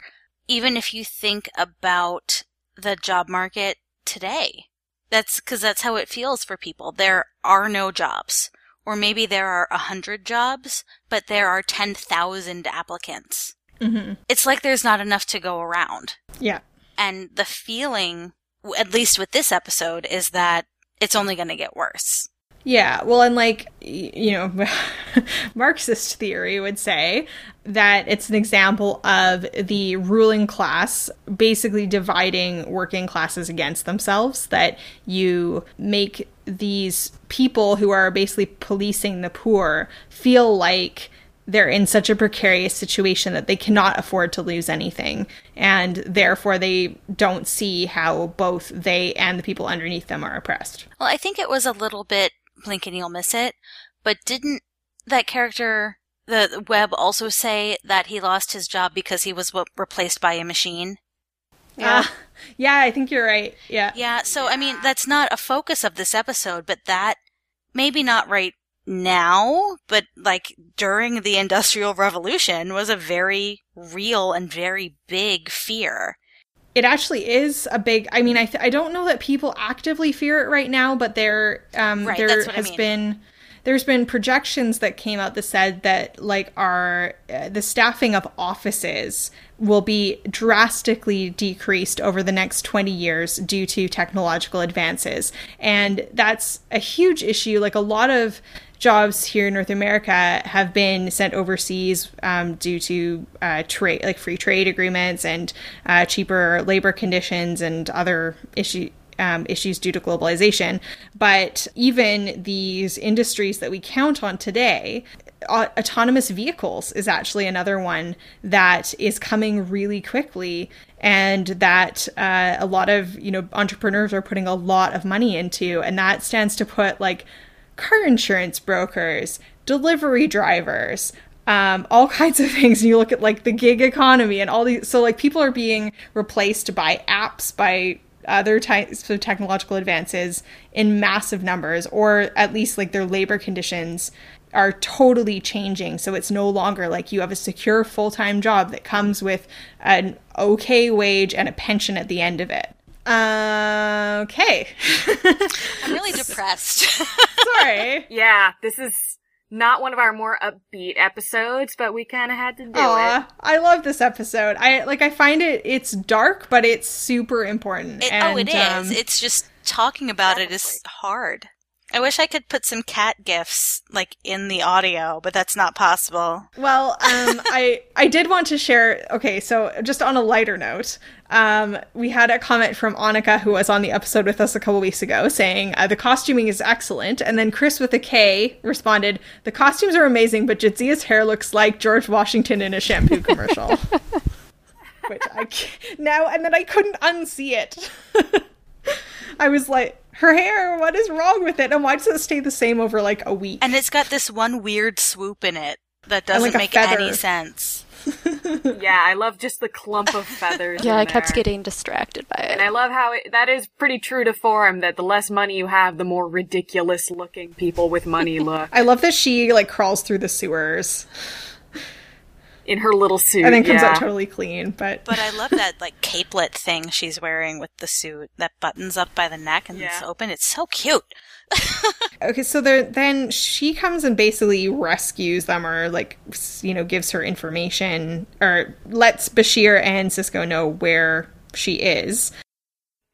Even if you think about the job market today. That's because that's how it feels for people. There are no jobs. Or maybe there are a hundred jobs, but there are 10,000 applicants. Mm-hmm. It's like there's not enough to go around. Yeah. And the feeling, at least with this episode, is that it's only going to get worse. Yeah, well, and like, you know, [LAUGHS] Marxist theory would say that it's an example of the ruling class basically dividing working classes against themselves, that you make these people who are basically policing the poor feel like they're in such a precarious situation that they cannot afford to lose anything. And therefore, they don't see how both they and the people underneath them are oppressed. Well, I think it was a little bit blink and you'll miss it. But didn't that character, the Webb also say that he lost his job because he was replaced by a machine? Yeah. Uh, [LAUGHS] yeah, I think you're right. Yeah. Yeah. So, I mean, that's not a focus of this episode, but that maybe not right now, but like during the Industrial Revolution was a very real and very big fear it actually is a big i mean i th- i don't know that people actively fear it right now but there um right, there has I mean. been there's been projections that came out that said that like our uh, the staffing of offices will be drastically decreased over the next 20 years due to technological advances and that's a huge issue like a lot of jobs here in North America have been sent overseas um, due to uh, trade, like free trade agreements and uh, cheaper labor conditions and other issues. Um, issues due to globalization. But even these industries that we count on today, autonomous vehicles is actually another one that is coming really quickly and that uh, a lot of you know entrepreneurs are putting a lot of money into and that stands to put like car insurance brokers, delivery drivers, um, all [LAUGHS] kinds of things. And you look at like the gig economy and all these. So like people are being replaced by apps, by other types of technological advances in massive numbers, or at least like their labor conditions are totally changing. So it's no longer like you have a secure full time job that comes with an okay wage and a pension at the end of it. Uh, okay. [LAUGHS] I'm really depressed. [LAUGHS] Sorry. Yeah, this is not one of our more upbeat episodes, but we kind of had to do Aww, it. I love this episode. I like. I find it. It's dark, but it's super important. It, and, oh, it is. Um, it's just talking about definitely. it is hard. I wish I could put some cat gifs like in the audio, but that's not possible. Well, um, [LAUGHS] I I did want to share. Okay, so just on a lighter note, um, we had a comment from Annika who was on the episode with us a couple weeks ago saying uh, the costuming is excellent, and then Chris with a K responded, "The costumes are amazing, but Jadzia's hair looks like George Washington in a shampoo commercial." [LAUGHS] Which I now and then I couldn't unsee it. [LAUGHS] I was like, her hair, what is wrong with it? And why does it stay the same over like a week? And it's got this one weird swoop in it that doesn't like make feather. any sense. [LAUGHS] yeah, I love just the clump of feathers. yeah, I kept there. getting distracted by it. And I love how it, that is pretty true to form that the less money you have, the more ridiculous looking people with money [LAUGHS] look. I love that she like crawls through the sewers in her little suit. And then comes yeah. out totally clean. But But I love that [LAUGHS] like capelet thing she's wearing with the suit that buttons up by the neck and yeah. it's open. It's so cute. [LAUGHS] okay, so then she comes and basically rescues them or like you know gives her information or lets Bashir and Sisko know where she is.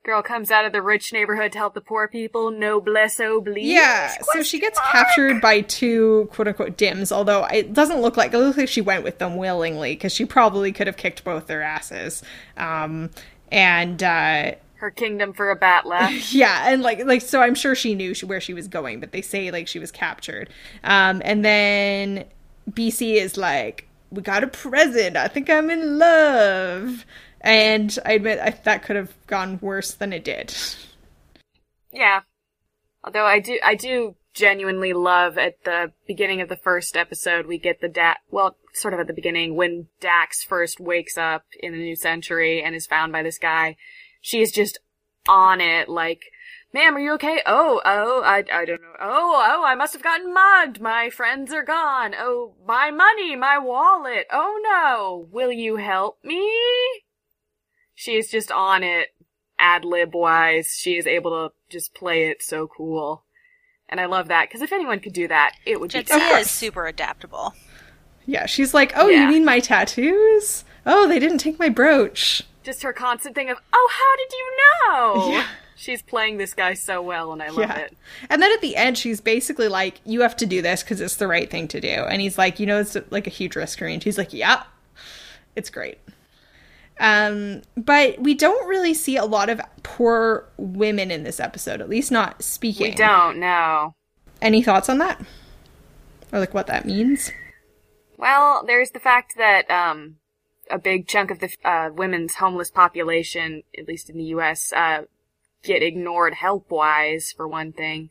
Girl comes out of the rich neighborhood to help the poor people. Noblesse oblige. Yeah, so she gets captured by two quote unquote dims, although it doesn't look like it looks like she went with them willingly because she probably could have kicked both their asses. Um, and uh, her kingdom for a bat'leth. [LAUGHS] yeah, and like like so, I'm sure she knew she, where she was going, but they say like she was captured. Um, and then BC is like, "We got a present. I think I'm in love." And I admit I, that could have gone worse than it did. Yeah. Although I do, I do genuinely love at the beginning of the first episode, we get the Dax, well, sort of at the beginning, when Dax first wakes up in the new century and is found by this guy. She is just on it, like, ma'am, are you okay? Oh, oh, I, I don't know. Oh, oh, I must have gotten mugged. My friends are gone. Oh, my money, my wallet. Oh no, will you help me? She is just on it, ad lib wise. She is able to just play it so cool. And I love that, because if anyone could do that, it would be Jadzia is super adaptable. Yeah, she's like, oh, Yeah. you mean my tattoos? Oh, they didn't take my brooch. Just her constant thing of, oh, how did you know? [LAUGHS] Yeah. She's playing this guy so well, and I love Yeah. it. And then at the end, she's basically like, you have to do this because it's the right thing to do. And he's like, you know, it's like a huge risk for me. And she's like, yeah, it's great. Um, but we don't really see a lot of poor women in this episode, at least not speaking. We don't know. Any thoughts on that? Or like what that means? Well, there's the fact that um, a big chunk of the uh, women's homeless population, at least in the U.S., uh, get ignored help-wise, for one thing.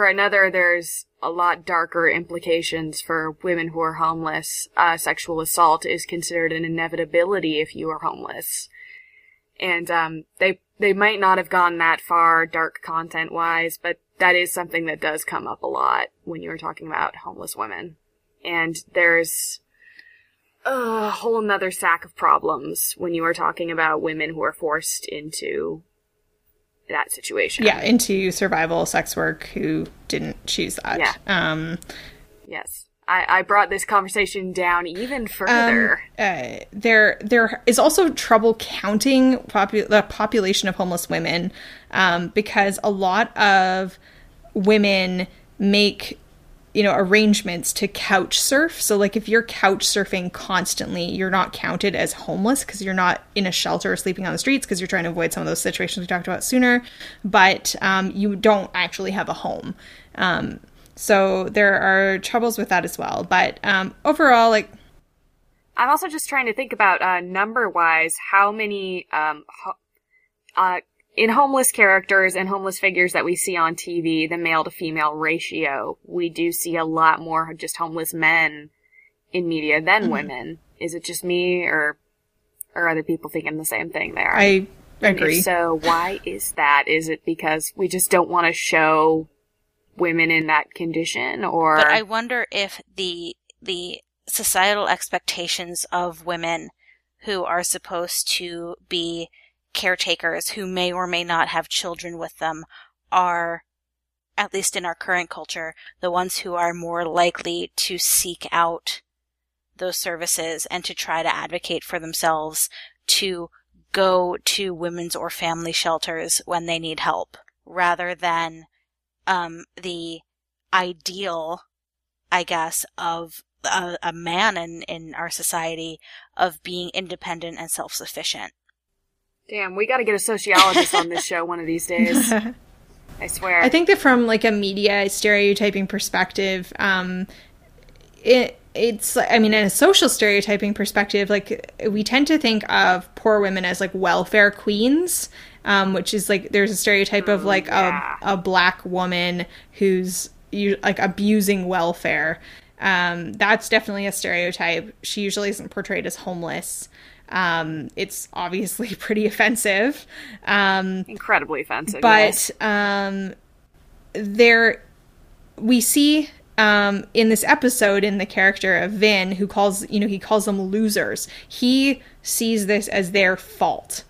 For another, there's a lot darker implications for women who are homeless. Uh, sexual assault is considered an inevitability if you are homeless. And um, they they might not have gone that far, dark content wise, but that is something that does come up a lot when you're talking about homeless women. And there's a whole nother sack of problems when you are talking about women who are forced into that situation. Yeah, into survival sex work who didn't choose that. Yeah. Um, Yes. I, I brought this conversation down even further. uh, there there is also trouble counting popu- the population of homeless women um, because a lot of women make you know arrangements to couch surf. So like if you're couch surfing constantly you're not counted as homeless because you're not in a shelter or sleeping on the streets because you're trying to avoid some of those situations we talked about sooner. But um, you don't actually have a home. Um, so there are troubles with that as well. But um, overall like I'm also just trying to think about uh, number wise how many um, ho- uh, in homeless characters and homeless figures that we see on TV, the male to female ratio, we do see a lot more just homeless men in media than Mhm. women. Is it just me or are other people thinking the same thing there? I agree. If so, why is that? Is it because we just don't want to show women in that condition or But I wonder if the the societal expectations of women who are supposed to be caretakers who may or may not have children with them are at least in our current culture the ones who are more likely to seek out those services and to try to advocate for themselves to go to women's or family shelters when they need help rather than um, the ideal I guess, of a, a man in, in our society of being independent and self sufficient. Damn, we got to get a sociologist on this show one of these days. [LAUGHS] I swear. I think that from like a media stereotyping perspective, um, it it's I mean, in a social stereotyping perspective, like we tend to think of poor women as like welfare queens, um, which is like there's a stereotype of like a a black woman who's like abusing welfare. Um, that's definitely a stereotype. She usually isn't portrayed as homeless. Um, it's obviously [LAUGHS] pretty offensive. Um, Incredibly offensive. but um, there, we see um, in this episode in the character of Vin, who calls you know he calls them losers. He sees this as their fault,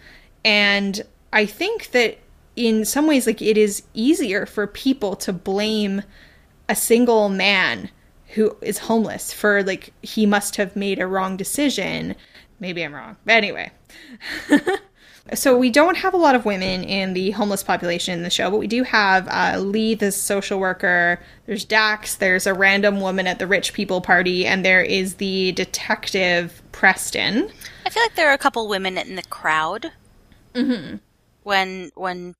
and I think that in some ways, like it is easier for people to blame a single man who is homeless for like he must have made a wrong decision. Maybe I'm wrong. But anyway. [LAUGHS] so we don't have a lot of women in the homeless population in the show, but we do have uh, Lee, the social worker. There's Dax. There's a random woman at the rich people party, and there is the detective Preston. I feel like there are a couple women in the crowd Mm-hmm. when when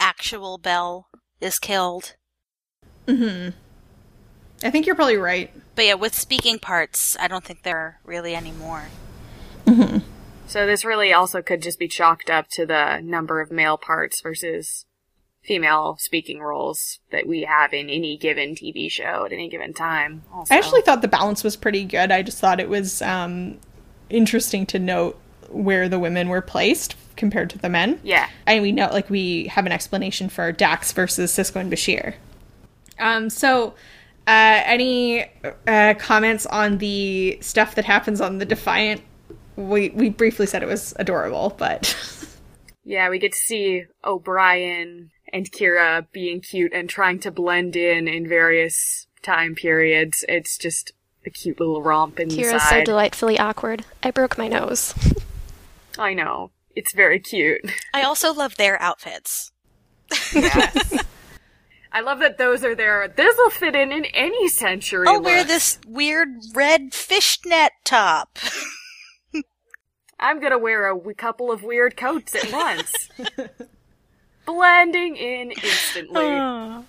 actual Belle is killed. Mm-hmm. I think you're probably right. But yeah, with speaking parts, I don't think there are really any more. Mm-hmm. [LAUGHS] So this really also could just be chalked up to the number of male parts versus female speaking roles that we have in any given TV show at any given time. Also. I actually thought the balance was pretty good. I just thought it was um, interesting to note where the women were placed compared to the men. Yeah. And we know, like, we have an explanation for Dax versus Sisko and Bashir. Um, so, uh, any uh, comments on the stuff that happens on the Defiant? We we briefly said it was adorable, but [LAUGHS] Yeah, we get to see O'Brien and Kira being cute and trying to blend in in various time periods. It's just a cute little romp inside. Kira's so delightfully awkward. I broke my nose. I know. It's very cute. I also love their outfits. Yes. I love that those are there. This will fit in in any century. I'll wear this weird red fishnet top. [LAUGHS] I'm gonna wear a w- couple of weird coats at once. [LAUGHS] Blending in instantly. I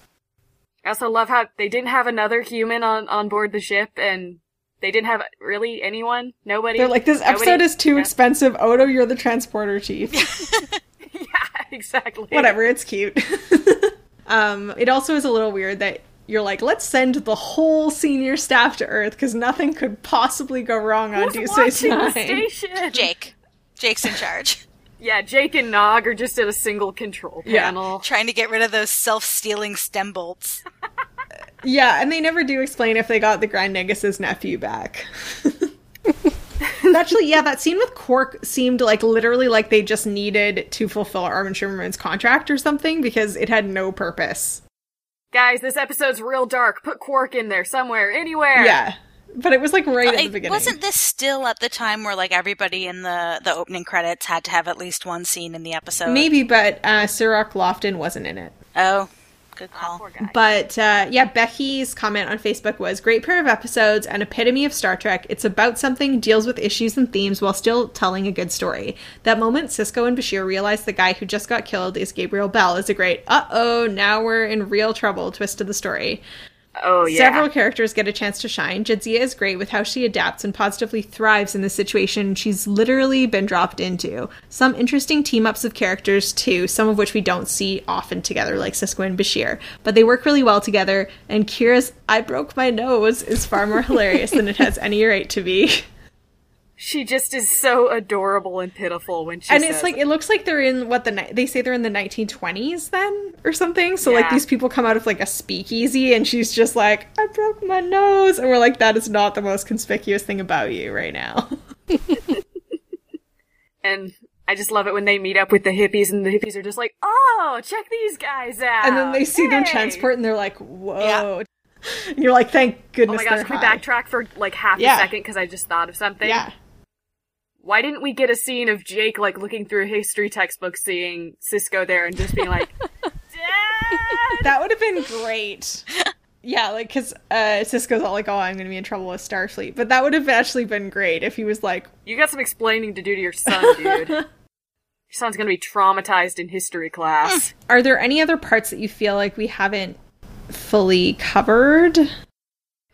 also love how they didn't have another human on, on board the ship and they didn't have really anyone. Nobody. they're like, "This Nobody- episode is too Yeah. expensive." Odo, you're the transporter chief. [LAUGHS] Yeah, exactly. Whatever, it's cute. [LAUGHS] um, it also is a little weird that you're like, let's send the whole senior staff to Earth because nothing could possibly go wrong on Who's Deep Space Nine. station? Jake. Jake's in charge. [LAUGHS] Yeah, Jake and Nog are just at a single control Yeah. panel. Trying to get rid of those self-sealing stem bolts. [LAUGHS] Yeah, and they never do explain if they got the Grand Negus's nephew back. [LAUGHS] Actually, yeah, that scene with Quark seemed like literally like they just needed to fulfill Armin Shimerman's contract or something because it had no purpose. Guys, this episode's real dark. Put Quark in there somewhere, anywhere. Yeah, but it was like right at the beginning. wasn't this still at the time where like everybody in the the opening credits had to have at least one scene in the episode? Maybe, but uh, Cirroc Lofton wasn't in it. Oh, good call. But uh, yeah, Becky's comment on Facebook was great pair of episodes, an epitome of Star Trek. It's about something, deals with issues and themes while still telling a good story. That moment Sisko and Bashir realize the guy who just got killed is Gabriel Bell is a great, uh oh, now we're in real trouble twist to the story. Oh yeah. Several characters get a chance to shine. Jadzia is great with how she adapts and positively thrives in the situation she's literally been dropped into. Some interesting team ups of characters, too, some of which we don't see often together, like Sisko and Bashir. But they work really well together, and Kira's I broke my nose is far more hilarious than it has any right to be. [LAUGHS] She just is so adorable and pitiful when she and says it's like it looks like they're in what the ni- they say they're in the 1920s then or something. So like these people come out of like a speakeasy and she's just like i broke my nose. And we're like that is not the most conspicuous thing about you right now. [LAUGHS] And I just love it when they meet up with the hippies and the hippies are just like, oh, check these guys out. and then they see them transport and they're like whoa. And [LAUGHS] you're like thank goodness. Oh goodness my gosh, can we backtrack for like half Yeah. a second? Because I just thought of something? yeah Why didn't we get a scene of Jake like looking through a history textbook seeing Sisko there and just being like, [LAUGHS] Dad! that would have been great yeah like because uh Sisko's all like oh i'm gonna be in trouble with starfleet but that would have actually been great if he was like you got some explaining to do to your son, dude. [LAUGHS] your son's gonna be traumatized in history class. Are there any other parts that you feel like we haven't fully covered?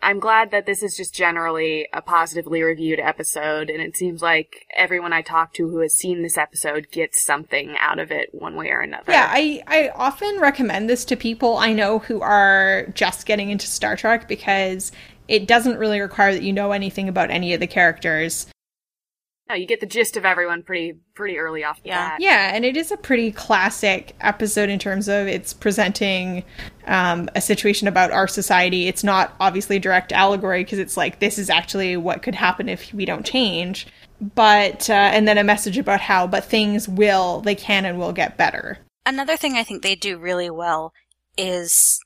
I'm glad that this is just generally a positively reviewed episode, and it seems like everyone I talk to who has seen this episode gets something out of it one way or another. Yeah, I, I often recommend this to people I know who are just getting into Star Trek because it doesn't really require that you know anything about any of the characters. No, you get the gist of everyone pretty pretty early off the bat. Yeah, and it is a pretty classic episode in terms of it's presenting um, a situation about our society. It's not obviously a direct allegory because it's like this is actually what could happen if we don't change, but uh, and then a message about how but things will they can and will get better. Another thing I think they do really well is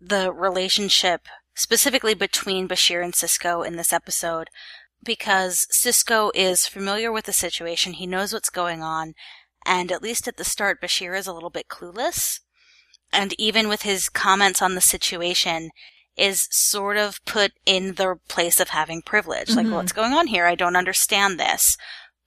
the relationship specifically between Bashir and Sisko in this episode because Sisko is familiar with the situation, he knows what's going on, and at least at the start Bashir is a little bit clueless. And even with his comments on the situation is sort of put in the place of having privilege. Like, Mhm. what's going on here? I don't understand this.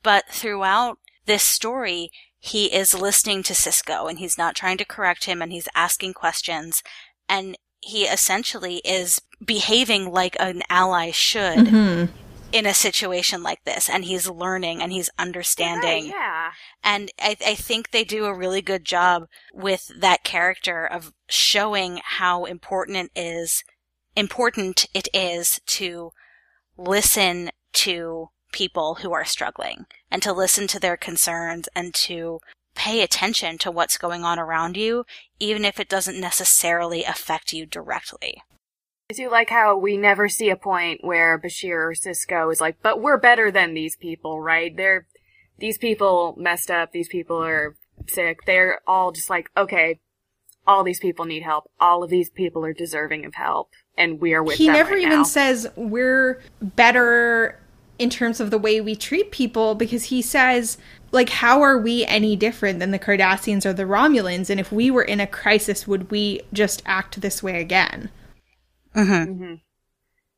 But throughout this story, he is listening to Sisko and he's not trying to correct him and he's asking questions and he essentially is behaving like an ally should Mhm. In a situation like this and he's learning and he's understanding. yeah. And I, I think they do a really good job with that character of showing how important it is, important it is to listen to people who are struggling and to listen to their concerns and to pay attention to what's going on around you, even if it doesn't necessarily affect you directly. I do like how we never see a point where Bashir or Sisko is like, but we're better than these people, right? They're, these people messed up, these people are sick, they're all just like, okay, all these people need help, all of these people are deserving of help, and we are with he them He never right even now. says we're better in terms of the way we treat people because he says like how are we any different than the Cardassians or the Romulans and if we were in a crisis would we just act this way again Mhm.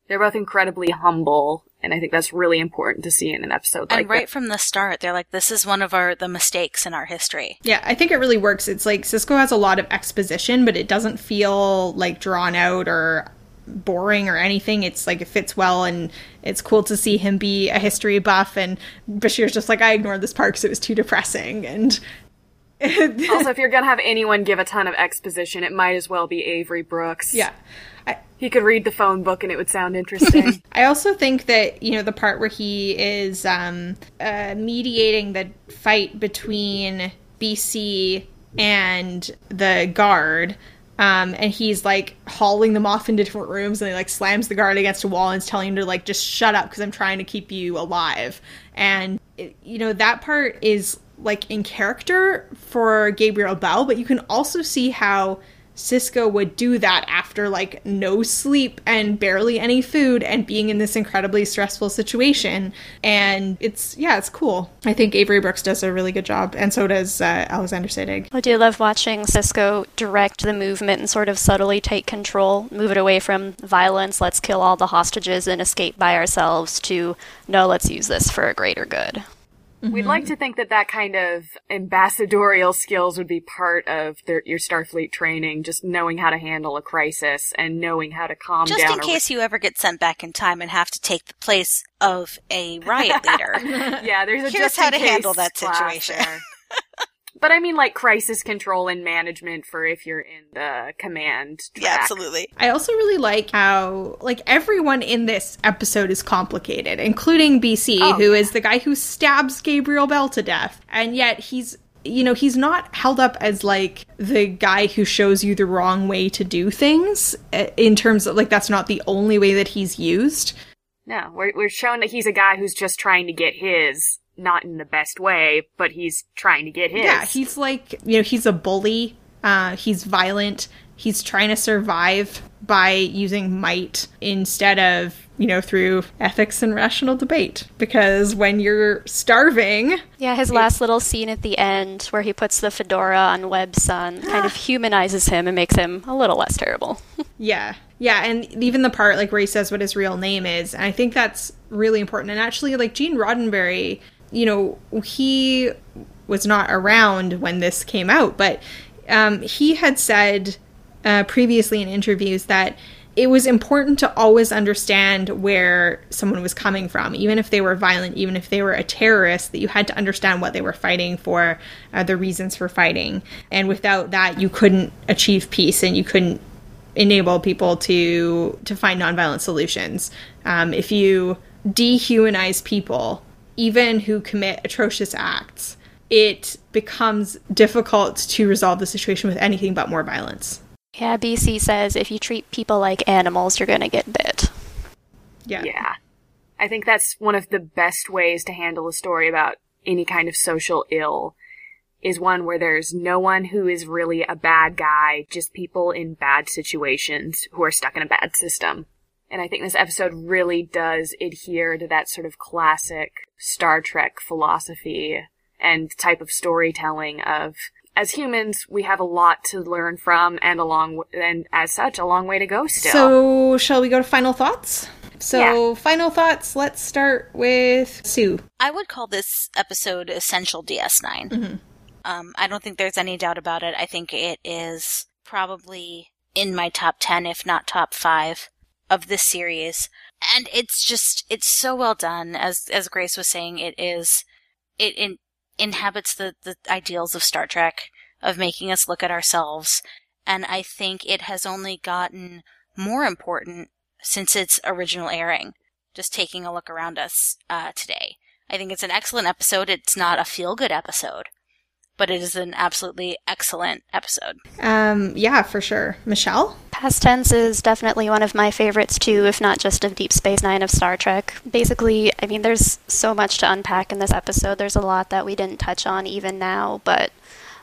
They're both incredibly humble, and I think that's really important to see in an episode like and right that. from the start, they're like, this is one of our, the mistakes in our history. yeah I think it really works it's like Sisko has a lot of exposition but it doesn't feel like drawn out or boring or anything it's like it fits well and it's cool to see him be a history buff and Bashir's just like I ignored this part because it was too depressing and [LAUGHS] also, if you're gonna have anyone give a ton of exposition, it might as well be Avery Brooks. Yeah. he could read the phone book and it would sound interesting. [LAUGHS] I also think that you know the part where he is um, uh, mediating the fight between BC and the guard, um, and he's like hauling them off into different rooms, and he like slams the guard against a wall and is telling him to like just shut up because I'm trying to keep you alive. And it- you know that part is like in character for Gabriel Bell, but you can also see how Sisko would do that after like no sleep and barely any food and being in this incredibly stressful situation. And it's, yeah, it's cool. I think Avery Brooks does a really good job, and so does uh, Alexander Siddig. I do love watching Sisko direct the movement and sort of subtly take control, move it away from violence, let's kill all the hostages and escape by ourselves, to no, let's use this for a greater good. We'd mm-hmm. like to think that that kind of ambassadorial skills would be part of their, your Starfleet training, just knowing how to handle a crisis and knowing how to calm Just down. in a- case you ever get sent back in time and have to take the place of a riot leader. [LAUGHS] yeah, there's a Here's just how in to handle that situation. [LAUGHS] there. but I mean, like crisis control and management for if you're in the command. Yeah, absolutely. I also really like how like everyone in this episode is complicated, including BC, Oh, who is the guy who stabs Gabriel Bell to death, and yet he's you know he's not held up as like the guy who shows you the wrong way to do things uh, in terms of like that's not the only way that he's used. No, we're we're showing that he's a guy who's just trying to get his, not in the best way, but he's trying to get his. Yeah, he's like, you know, he's a bully. Uh, he's violent. He's trying to survive by using might instead of, you know, through ethics and rational debate. Because when you're starving, Yeah, his last little scene at the end where he puts the fedora on Webb's son [GASPS] kind of humanizes him and makes him a little less terrible. [LAUGHS] yeah. Yeah, and even the part like where he says what his real name is, and I think that's really important. And actually, like Gene Roddenberry, you know, he was not around when this came out, but um, he had said uh, previously in interviews that it was important to always understand where someone was coming from, even if they were violent, even if they were a terrorist, that you had to understand what they were fighting for, uh, the reasons for fighting. And without that, you couldn't achieve peace and you couldn't enable people to to find nonviolent solutions. Um, if you dehumanize people, even who commit atrocious acts, it becomes difficult to resolve the situation with anything but more violence. yeah, BC says if you treat people like animals, you're going to get bit. Yeah. Yeah. I think that's one of the best ways to handle a story about any kind of social ill is one where there's no one who is really a bad guy, just people in bad situations who are stuck in a bad system. And I think this episode really does adhere to that sort of classic Star Trek philosophy and type of storytelling of as humans, we have a lot to learn from and a long, and as such, a long way to go still. So, shall we go to final thoughts? So, final thoughts. Let's start with Sue. I would call this episode Essential DS9. Mhm. Um, I don't think there's any doubt about it. I think it is probably in my top 10, if not top 5 of this series. and it's just it's so well done. As as Grace was saying it is it in, inhabits the the ideals of Star Trek of making us look at ourselves. And I think it has only gotten more important since its original airing just taking a look around us uh, today. I think it's an excellent episode. It's not a feel good episode but it is an absolutely excellent episode. Um, yeah, for sure. Michelle? Past Tense is definitely one of my favorites too, if not just of Deep Space Nine of Star Trek. Basically, I mean, there's so much to unpack in this episode. There's a lot that we didn't touch on even now, but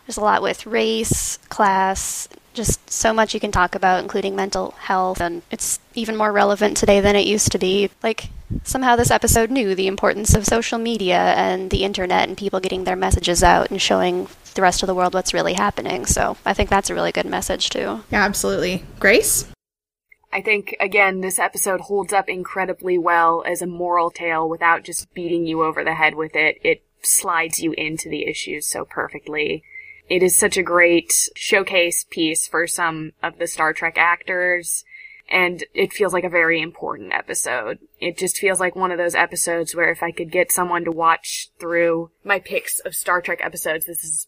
there's a lot with race, class, just so much you can talk about, including mental health, and it's even more relevant today than it used to be. Like, somehow this episode knew the importance of social media and the internet and people getting their messages out and showing the rest of the world what's really happening. So I think that's a really good message, too. Yeah, absolutely. Grace? I think, again, this episode holds up incredibly well as a moral tale without just beating you over the head with it. It slides you into the issues so perfectly. It is such a great showcase piece for some of the Star Trek actors, and it feels like a very important episode. It just feels like one of those episodes where if I could get someone to watch through my picks of Star Trek episodes, this is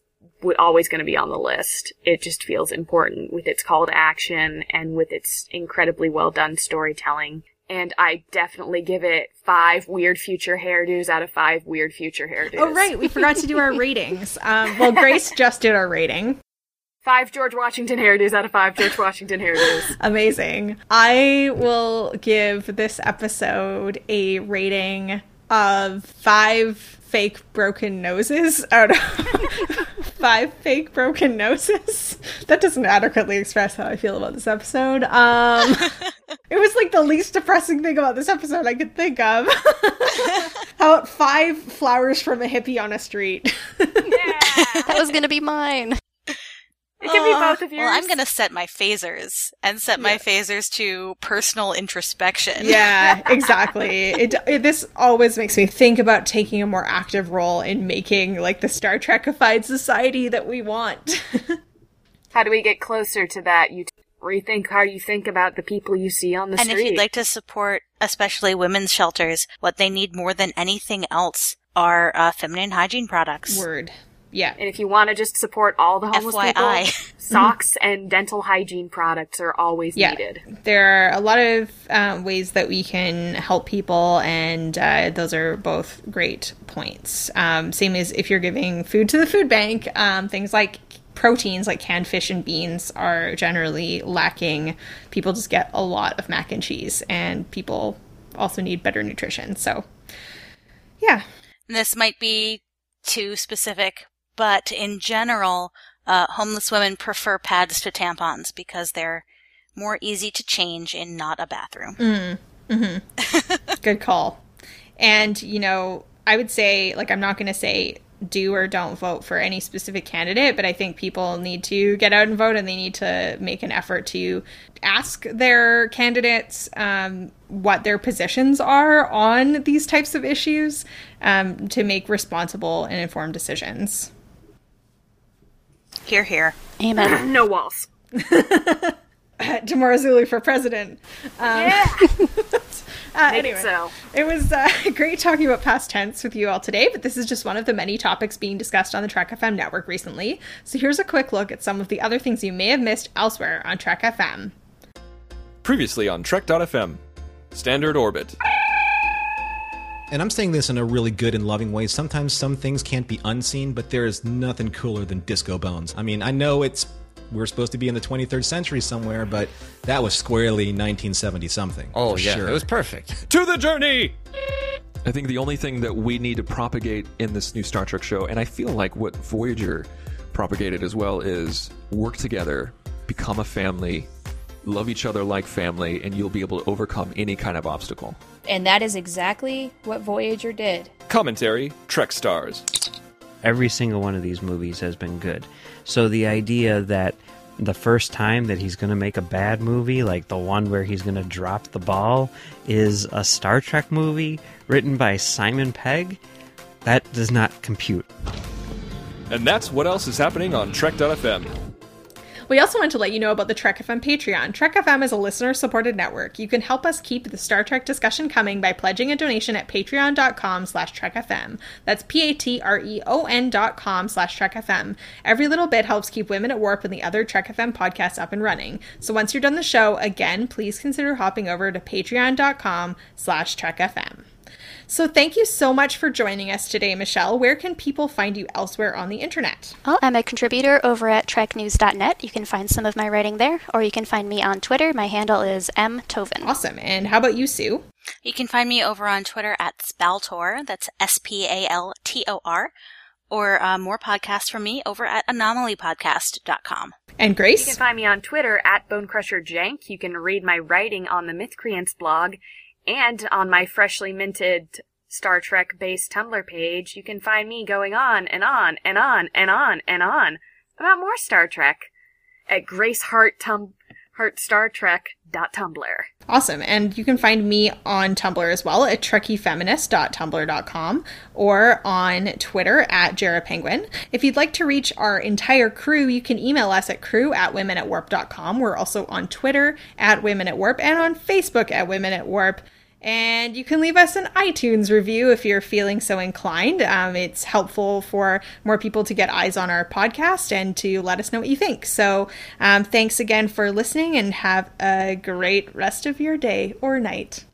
always going to be on the list. It just feels important with its call to action and with its incredibly well done storytelling and I definitely give it five weird future hairdos out of five weird future hairdos. Oh, right. We forgot to do our [LAUGHS] ratings. Um, well, Grace just did our rating. Five George Washington hairdos out of five George Washington hairdos. [LAUGHS] Amazing. I will give this episode a rating of five fake broken noses out of [LAUGHS] five fake broken noses. [LAUGHS] That doesn't adequately express how I feel about this episode. Um, [LAUGHS] it was like the least depressing thing about this episode I could think of. [LAUGHS] how about five flowers from a hippie on a street? yeah. That was going to be mine. It can be both of yours. Well, I'm going to set my phasers and set my phasers to personal introspection. Yeah, [LAUGHS] exactly. it, it, this always makes me think about taking a more active role in making like the Star Trekified society that we want. [LAUGHS] how do we get closer to that? You t- rethink how you think about the people you see on the and street. And if you'd like to support, especially women's shelters, what they need more than anything else are uh, feminine hygiene products. Word. Yeah. And if you want to just support all the homeless FYI. people, [LAUGHS] socks and dental hygiene products are always yeah. needed. There are a lot of um, ways that we can help people, and uh, those are both great points. Um, same as if you're giving food to the food bank, um, things like proteins like canned fish and beans are generally lacking. People just get a lot of mac and cheese, and people also need better nutrition. So, yeah. This might be too specific, but in general, uh, homeless women prefer pads to tampons because they're more easy to change in not a bathroom. Mm. Mm-hmm. [LAUGHS] Good call. And, you know, I would say, like, I'm not going to say do or don't vote for any specific candidate, but I think people need to get out and vote and they need to make an effort to ask their candidates um, what their positions are on these types of issues um, to make responsible and informed decisions. Here, here. Amen. [CLEARS THROAT] no walls. [LAUGHS] Tamara Zulu for president. Um, yeah. [LAUGHS] uh, anyway, so. it was uh, [LAUGHS] great talking about past tense with you all today, but this is just one of the many topics being discussed on the Trek FM network recently. So here's a quick look at some of the other things you may have missed elsewhere on Trek FM. Previously on Trek.fm, Standard Orbit. And I'm saying this in a really good and loving way. Sometimes some things can't be unseen, but there is nothing cooler than Disco Bones. I mean, I know it's we're supposed to be in the 23rd century somewhere, but that was squarely 1970 something. Oh yeah, sure. it was perfect. [LAUGHS] To the journey. I think the only thing that we need to propagate in this new Star Trek show, and I feel like what Voyager propagated as well, is work together, become a family, love each other like family, and you'll be able to overcome any kind of obstacle. And that is exactly what Voyager did. Commentary Trek Stars. Every single one of these movies has been good. So the idea that the first time that he's going to make a bad movie, like the one where he's going to drop the ball, is a Star Trek movie written by Simon Pegg, that does not compute. And that's what else is happening on Trek.fm. We also want to let you know about the Trek FM Patreon. Trek FM is a listener supported network. You can help us keep the Star Trek discussion coming by pledging a donation at patreon.com slash trekfm. That's P-A-T-R-E-O-N dot com slash trekfm. Every little bit helps keep Women at Warp and the other Trek FM podcasts up and running. So once you're done the show, again, please consider hopping over to patreon.com slash trekfm. So thank you so much for joining us today, Michelle. Where can people find you elsewhere on the internet? Well, I'm a contributor over at treknews.net. You can find some of my writing there, or you can find me on Twitter. My handle is mtoven. Awesome. And how about you, Sue? You can find me over on Twitter at Spaltor. That's S P A L T O R. Or uh, more podcasts from me over at anomalypodcast.com. And Grace? You can find me on Twitter at BonecrusherJank. You can read my writing on the Mythcreants blog. And on my freshly minted Star Trek based Tumblr page, you can find me going on and on and on and on and on about more Star Trek at GraceHeartTum- HeartStarTrek.tumblr. Awesome. And you can find me on Tumblr as well at trekkiefeminist.tumblr.com or on Twitter at Jarrah Penguin. If you'd like to reach our entire crew, you can email us at crew at womenatwarp.com. We're also on Twitter at womenatwarp and on Facebook at Women at Warp. And you can leave us an iTunes review if you're feeling so inclined. Um, it's helpful for more people to get eyes on our podcast and to let us know what you think. So, um, thanks again for listening and have a great rest of your day or night.